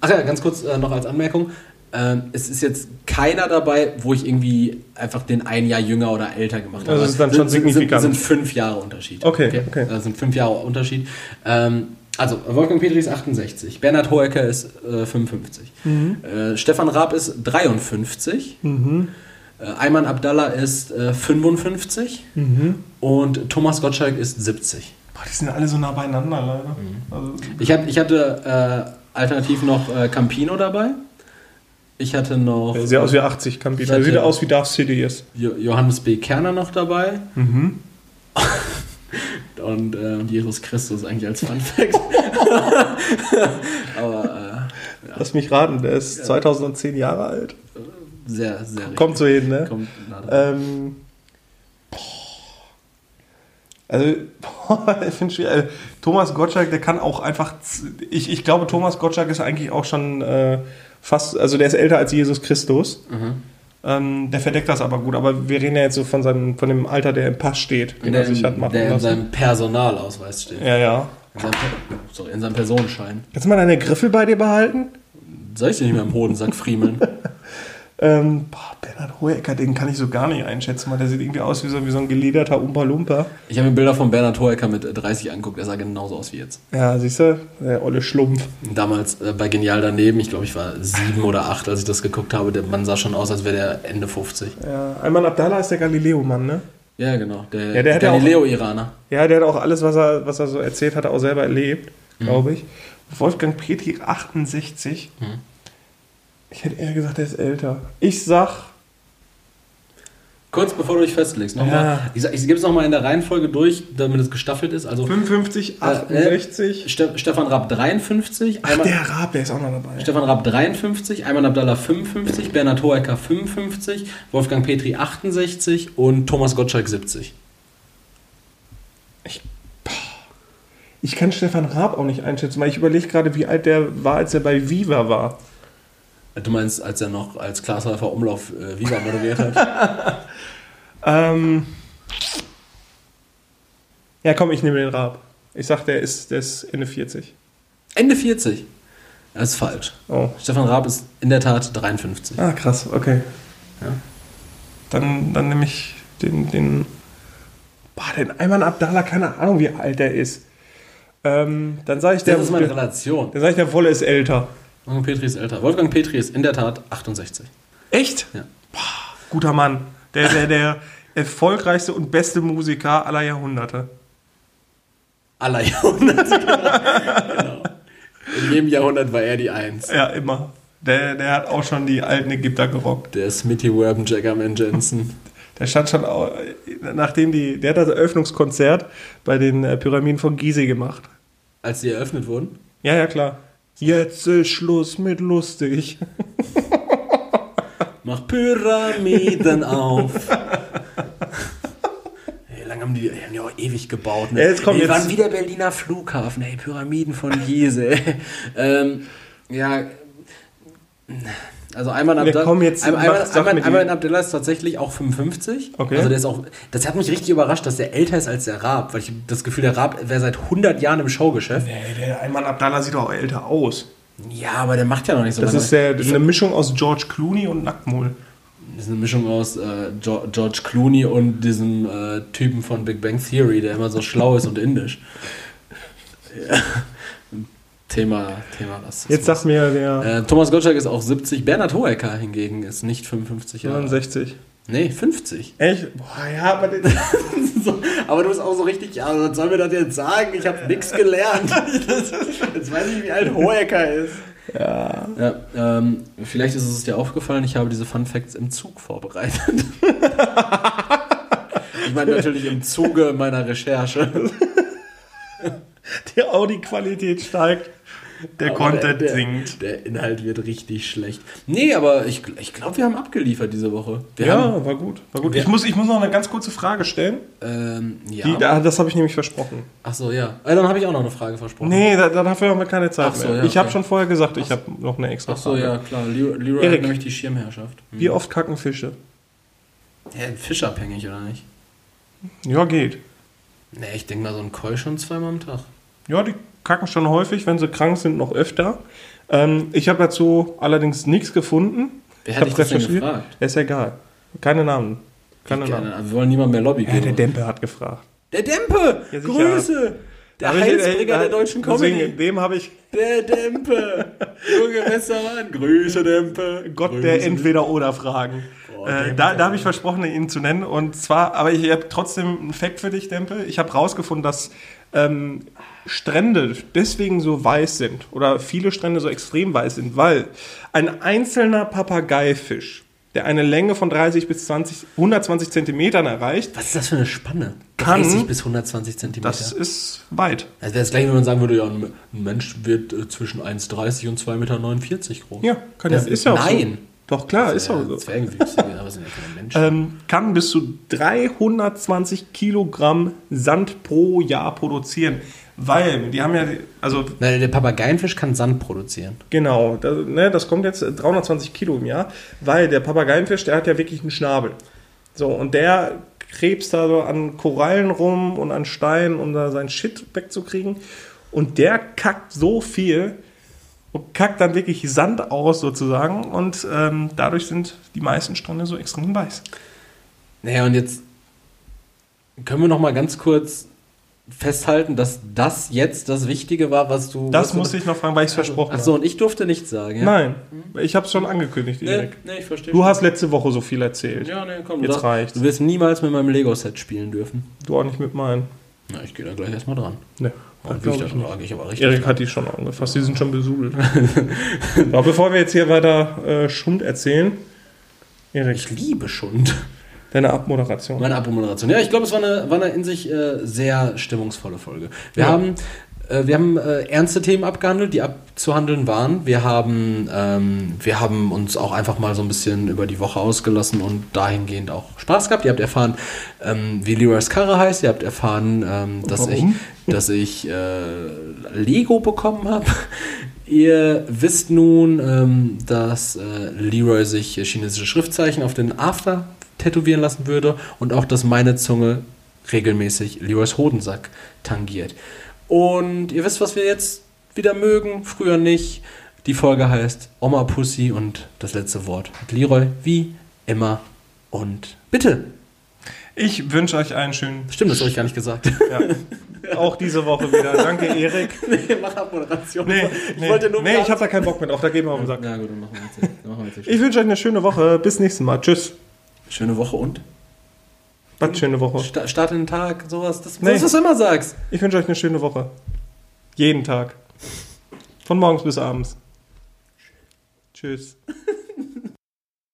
B: Ach ja, ganz kurz äh, noch als Anmerkung. Ähm, es ist jetzt keiner dabei, wo ich irgendwie einfach den ein Jahr jünger oder älter gemacht habe.
A: Also es ist dann
B: Es
A: schon
B: sind,
A: signifikant.
B: Sind, sind fünf Jahre Unterschied.
A: Okay, okay.
B: Das sind fünf Jahre Unterschied. Ähm, also, Wolfgang Petri ist 68, Bernhard Hoecker ist äh, 55,
A: Mhm.
B: äh, Stefan Raab ist 53, äh, Ayman Abdallah ist äh, 55
A: Mhm.
B: und Thomas Gottschalk ist 70.
A: Boah, die sind alle so nah beieinander, leider. Also,
B: Ich, hab, ich hatte äh, alternativ noch äh, Campino dabei. Ich hatte noch
A: der sieht aus wie 80 Campino.
B: Ich hatte-
A: Sieht aus wie Darth Sidious.
B: Jo Johannes B. Kerner noch dabei.
A: Mhm.
B: Und äh, Jesus Christus eigentlich als Fun Fact. Aber
A: Lass mich raten, der ist 2010 Jahre alt.
B: äh, sehr, sehr
A: Kommt so hin, ne?
B: Kommt.
A: Ähm, boah. also, boah, ich finde schwer. Also, Thomas Gottschalk, der kann auch einfach. Ich, ich glaube, Thomas Gottschalk ist eigentlich auch schon äh, fast. Also, der ist älter als Jesus Christus.
B: Mhm.
A: Ähm, der verdeckt das aber gut. Aber wir reden ja jetzt so von, seinem, von dem Alter, der im Pass steht, den
B: der,
A: er sich hat machen
B: der in
A: lassen.
B: seinem Personalausweis steht.
A: Ja, ja.
B: In, seinem, sorry, in seinem Personenschein.
A: Kannst du mal deine Griffel bei dir behalten?
B: Soll ich dir nicht mehr im Hodensack friemeln?
A: Ähm, boah, Bernhard Hohecker, den kann ich so gar nicht einschätzen, weil der sieht irgendwie aus wie so, wie so ein gelederter Umpa-Lumpa.
B: Ich habe mir Bilder von Bernhard Hoecker mit äh, 30 angeguckt. Er sah genauso aus wie jetzt.
A: Ja, siehst du? Der olle Schlumpf.
B: Damals äh, bei Genial daneben, ich glaube, ich war sieben oder acht, als ich das geguckt habe. Der Mann sah schon aus, als wäre der Ende 50.
A: Ja, Ayman Abdallah ist der Galileo-Mann, ne?
B: Ja, genau. Der,
A: Ja, der
B: Galileo-Iraner.
A: Ja, der hat auch alles, was er, was er so erzählt hat, auch selber erlebt, glaube ich. Wolfgang Petri, 68.
B: Mhm.
A: Ich hätte eher gesagt, der ist älter. Ich sag,
B: Kurz bevor du dich festlegst, nochmal.
A: Ja.
B: Ich, sag- ich gebe es nochmal in der Reihenfolge durch, damit es gestaffelt ist. Also
A: 55,
B: äh,
A: 68.
B: Ste Stefan Raab 53,
A: Ach,
B: Ayman,
A: der Raab, der ist auch noch dabei.
B: Stefan Raab 53, Ayman Abdallah 55, Bernhard Hoecker 55, Wolfgang Petri 68 und Thomas Gottschalk 70.
A: Ich kann Stefan Raab auch nicht einschätzen, weil ich überlege gerade, wie alt der war, als er bei Viva war.
B: Du meinst, als er noch als Glashäufer Umlauf äh, Viva moderiert hat?
A: Ähm ja, komm, ich nehme den Raab. Ich sag, der ist, der ist Ende 40.
B: Ende 40. Das ist falsch.
A: Oh.
B: Stefan Raab ist in der Tat 53.
A: Ah, krass, okay.
B: Ja.
A: Dann, dann nehme ich den, den. Boah, den Ayman Abdallah, keine Ahnung, wie alt der ist. Ähm, dann sage ich, der,
B: Das ist meine Relation.
A: dann sag ich, der Wolle ist älter.
B: Wolfgang Petri ist älter. Wolfgang Petri ist in der Tat 68.
A: Echt?
B: Ja.
A: Guter Mann. Der, der, der erfolgreichste und beste Musiker aller Jahrhunderte.
B: Aller Jahrhunderte. genau. In jedem Jahrhundert war er die Eins.
A: Ja, immer. Der, der hat auch schon die alten Ägypter gerockt.
B: Der Smithy Werben Jackerman Jensen.
A: Der stand schon, nachdem die, der hat das Eröffnungskonzert bei den äh, Pyramiden von Gizeh gemacht.
B: Als die eröffnet wurden.
A: Ja, ja, klar. Jetzt ist Schluss mit lustig.
B: Mach Pyramiden auf. Hey, lang haben die, die haben die auch ewig gebaut. Ne?
A: Ja, jetzt kommt
B: die
A: jetzt-
B: waren wie der Berliner Flughafen. Hey, Pyramiden von Gizeh. ähm, ja. Also Ayman Abdallah,
A: kommen jetzt
B: Ayman,
A: nach-
B: Ayman, Ayman, Abdallah ist tatsächlich auch 55.
A: Okay.
B: Also der ist auch, das hat mich richtig überrascht, dass der älter ist als der Raab, weil ich das Gefühl, der Raab wäre seit 100 Jahren im Showgeschäft.
A: Nee, der Ayman Abdallah sieht auch älter aus.
B: Ja, aber der macht ja noch nicht so
A: Das
B: lange.
A: ist der, das ist eine Mischung aus George Clooney und Nacktmull.
B: Das ist eine Mischung aus äh, Jo- George Clooney und diesem äh, Typen von Big Bang Theory, der immer so schlau ist und indisch. Ja. Thema, Thema Rassismus.
A: Jetzt sag mir der
B: Äh, Thomas Gottschalk ist auch 70. Bernhard Hoecker hingegen ist nicht 55 Jahre. alt.
A: 69.
B: Nee, 50.
A: Echt? Boah, ja, aber
B: So, aber du bist auch so richtig, ja, was soll mir das jetzt sagen? Ich habe nichts gelernt. Jetzt weiß ich, wie alt Hohecker ist. Ja. ja ähm, vielleicht ist es dir aufgefallen, ich habe diese Fun Facts im Zug vorbereitet. ich meine natürlich im Zuge meiner Recherche.
A: die Audi-Qualität steigt, der
B: Aber
A: Content
B: der,
A: sinkt.
B: Der Inhalt wird richtig schlecht. Nee, aber ich, ich glaube, wir haben abgeliefert diese Woche. Wir
A: Ja,
B: haben,
A: war gut. War gut. Ich muss, ich muss noch eine ganz kurze Frage stellen.
B: ähm, ja.
A: Die, da- das habe ich nämlich versprochen.
B: Ach so, ja. Äh, dann habe ich auch noch eine Frage versprochen.
A: Nee, da, da- dafür haben wir keine Zeit
B: so,
A: mehr.
B: ja,
A: ich habe
B: okay.
A: schon vorher gesagt, ich habe noch eine extra
B: Ach so,
A: Frage.
B: ja, klar. Leroy,
A: Erik.
B: hat nämlich die Schirmherrschaft. Hm.
A: Wie oft kacken Fische?
B: Ja, fischabhängig, oder nicht?
A: Ja, geht.
B: Nee, ich denke mal so ein Koi schon zweimal am Tag.
A: Ja, die kacken schon häufig, wenn sie krank sind, noch öfter. Ähm, ich habe dazu allerdings nichts gefunden.
B: Wer
A: ich
B: hat
A: habe
B: dich das denn gefragt?
A: Ist ja egal. Keine Namen. Keine
B: Ich
A: Namen.
B: wir wollen niemand mehr Lobby
A: Ja,
B: geben.
A: der Dempe hat gefragt.
B: Der Dempe!
A: Ja.
B: Grüße! Der
A: ich-
B: Heilsbringer
A: äh,
B: der deutschen
A: deswegen,
B: Comedy.
A: Dem habe ich
B: Der Dempe! Junge Messermann! Grüße, Dempe!
A: Gott
B: Grüße.
A: der Entweder-Oder-Fragen.
B: Boah,
A: Äh, da da habe ich versprochen, ihn zu nennen. Und zwar, aber ich habe trotzdem einen Fact für dich, Dempe. Ich habe rausgefunden, dass ähm, Strände deswegen so weiß sind oder viele Strände so extrem weiß sind, weil ein einzelner Papageifisch, der eine Länge von 30 bis 20, 120 Zentimetern erreicht,
B: Was ist das für eine Spanne?
A: Kann-
B: 30 bis 120 Zentimeter.
A: das ist weit.
B: Also wäre es gleich, wenn man sagen würde, ja, ein Mensch wird äh, zwischen 1,30 und 2,49 Meter groß.
A: Ja, kann ja,
B: Das-
A: ist ja auch
B: Nein.
A: so. Doch, klar, ist
B: ja
A: auch so.
B: Zwergenwüchsige, aber sind ja keine Menschen.
A: ähm, kann bis zu 320 Kilogramm Sand pro Jahr produzieren. Weil, die haben ja, also
B: Nein, der Papageienfisch kann Sand produzieren.
A: genau, das, ne, das kommt jetzt äh, 320 Kilo im Jahr, weil der Papageienfisch, der hat ja wirklich einen Schnabel. So, und der krebst da so an Korallen rum und an Steinen, um da seinen Shit wegzukriegen. Und der kackt so viel und kackt dann wirklich Sand aus sozusagen. Und ähm, dadurch sind die meisten Strände so extrem weiß.
B: Naja, und jetzt können wir noch mal ganz kurz festhalten, dass das jetzt das Wichtige war, was du...
A: Das
B: was du-
A: musste ich noch fragen, weil ich es versprochen
B: Ach so, und ich durfte nichts sagen, ja?
A: Nein, ich habe es schon angekündigt,
B: Nee,
A: Erik.
B: nee, ich verstehe.
A: Du hast letzte Woche so viel erzählt.
B: Ja, nee, komm.
A: Jetzt
B: du,
A: reicht's.
B: du wirst niemals mit meinem Lego-Set spielen dürfen.
A: Du auch nicht mit meinen.
B: Na, ich gehe da gleich erstmal dran.
A: Ne,
B: Und wie ich das
A: ich
B: aber richtig.
A: Erik hat die schon angefasst, die sind schon besudelt. Aber bevor wir jetzt hier weiter äh, Schund erzählen, Erik,
B: Ich liebe Schund.
A: deine Abmoderation.
B: Meine Abmoderation. Ja, ich glaube, es war eine, war eine in sich äh, sehr stimmungsvolle Folge. Wir
A: Ja.
B: haben, wir haben äh, ernste Themen abgehandelt, die abzuhandeln waren. Wir haben, ähm, wir haben uns auch einfach mal so ein bisschen über die Woche ausgelassen und dahingehend auch Spaß gehabt. Ihr habt erfahren, ähm, wie Leroy's Karre heißt. Ihr habt erfahren, ähm, dass ich, dass ich äh, Lego bekommen habe. Ihr wisst nun, ähm, dass äh, Leroy sich chinesische Schriftzeichen auf den After tätowieren lassen würde und auch, dass meine Zunge regelmäßig Leroys Hodensack tangiert. Und ihr wisst, was wir jetzt wieder mögen, früher nicht. Die Folge heißt Oma Pussy und das letzte Wort hat Leroy wie immer und bitte.
A: Ich wünsche euch einen schönen.
B: Stimmt, das habe ich gar nicht gesagt.
A: Ja, auch diese Woche wieder. Danke, Erik.
B: nee, mach Abmoderation.
A: Nee,
B: ich
A: nee,
B: wollte nur
A: nee ich habe da keinen Bock mehr drauf. Da gehen wir auf den Sack.
B: Ja gut, dann machen wir jetzt, dann machen wir jetzt
A: Ich wünsche euch eine schöne Woche. Bis nächstes Mal. Tschüss.
B: Schöne Woche und?
A: Was schöne Woche.
B: Sta Start in den Tag, sowas. Das,
A: Nee.
B: das was du immer sagst.
A: Ich wünsche euch eine schöne Woche. Jeden Tag. Von morgens bis abends. Tschüss.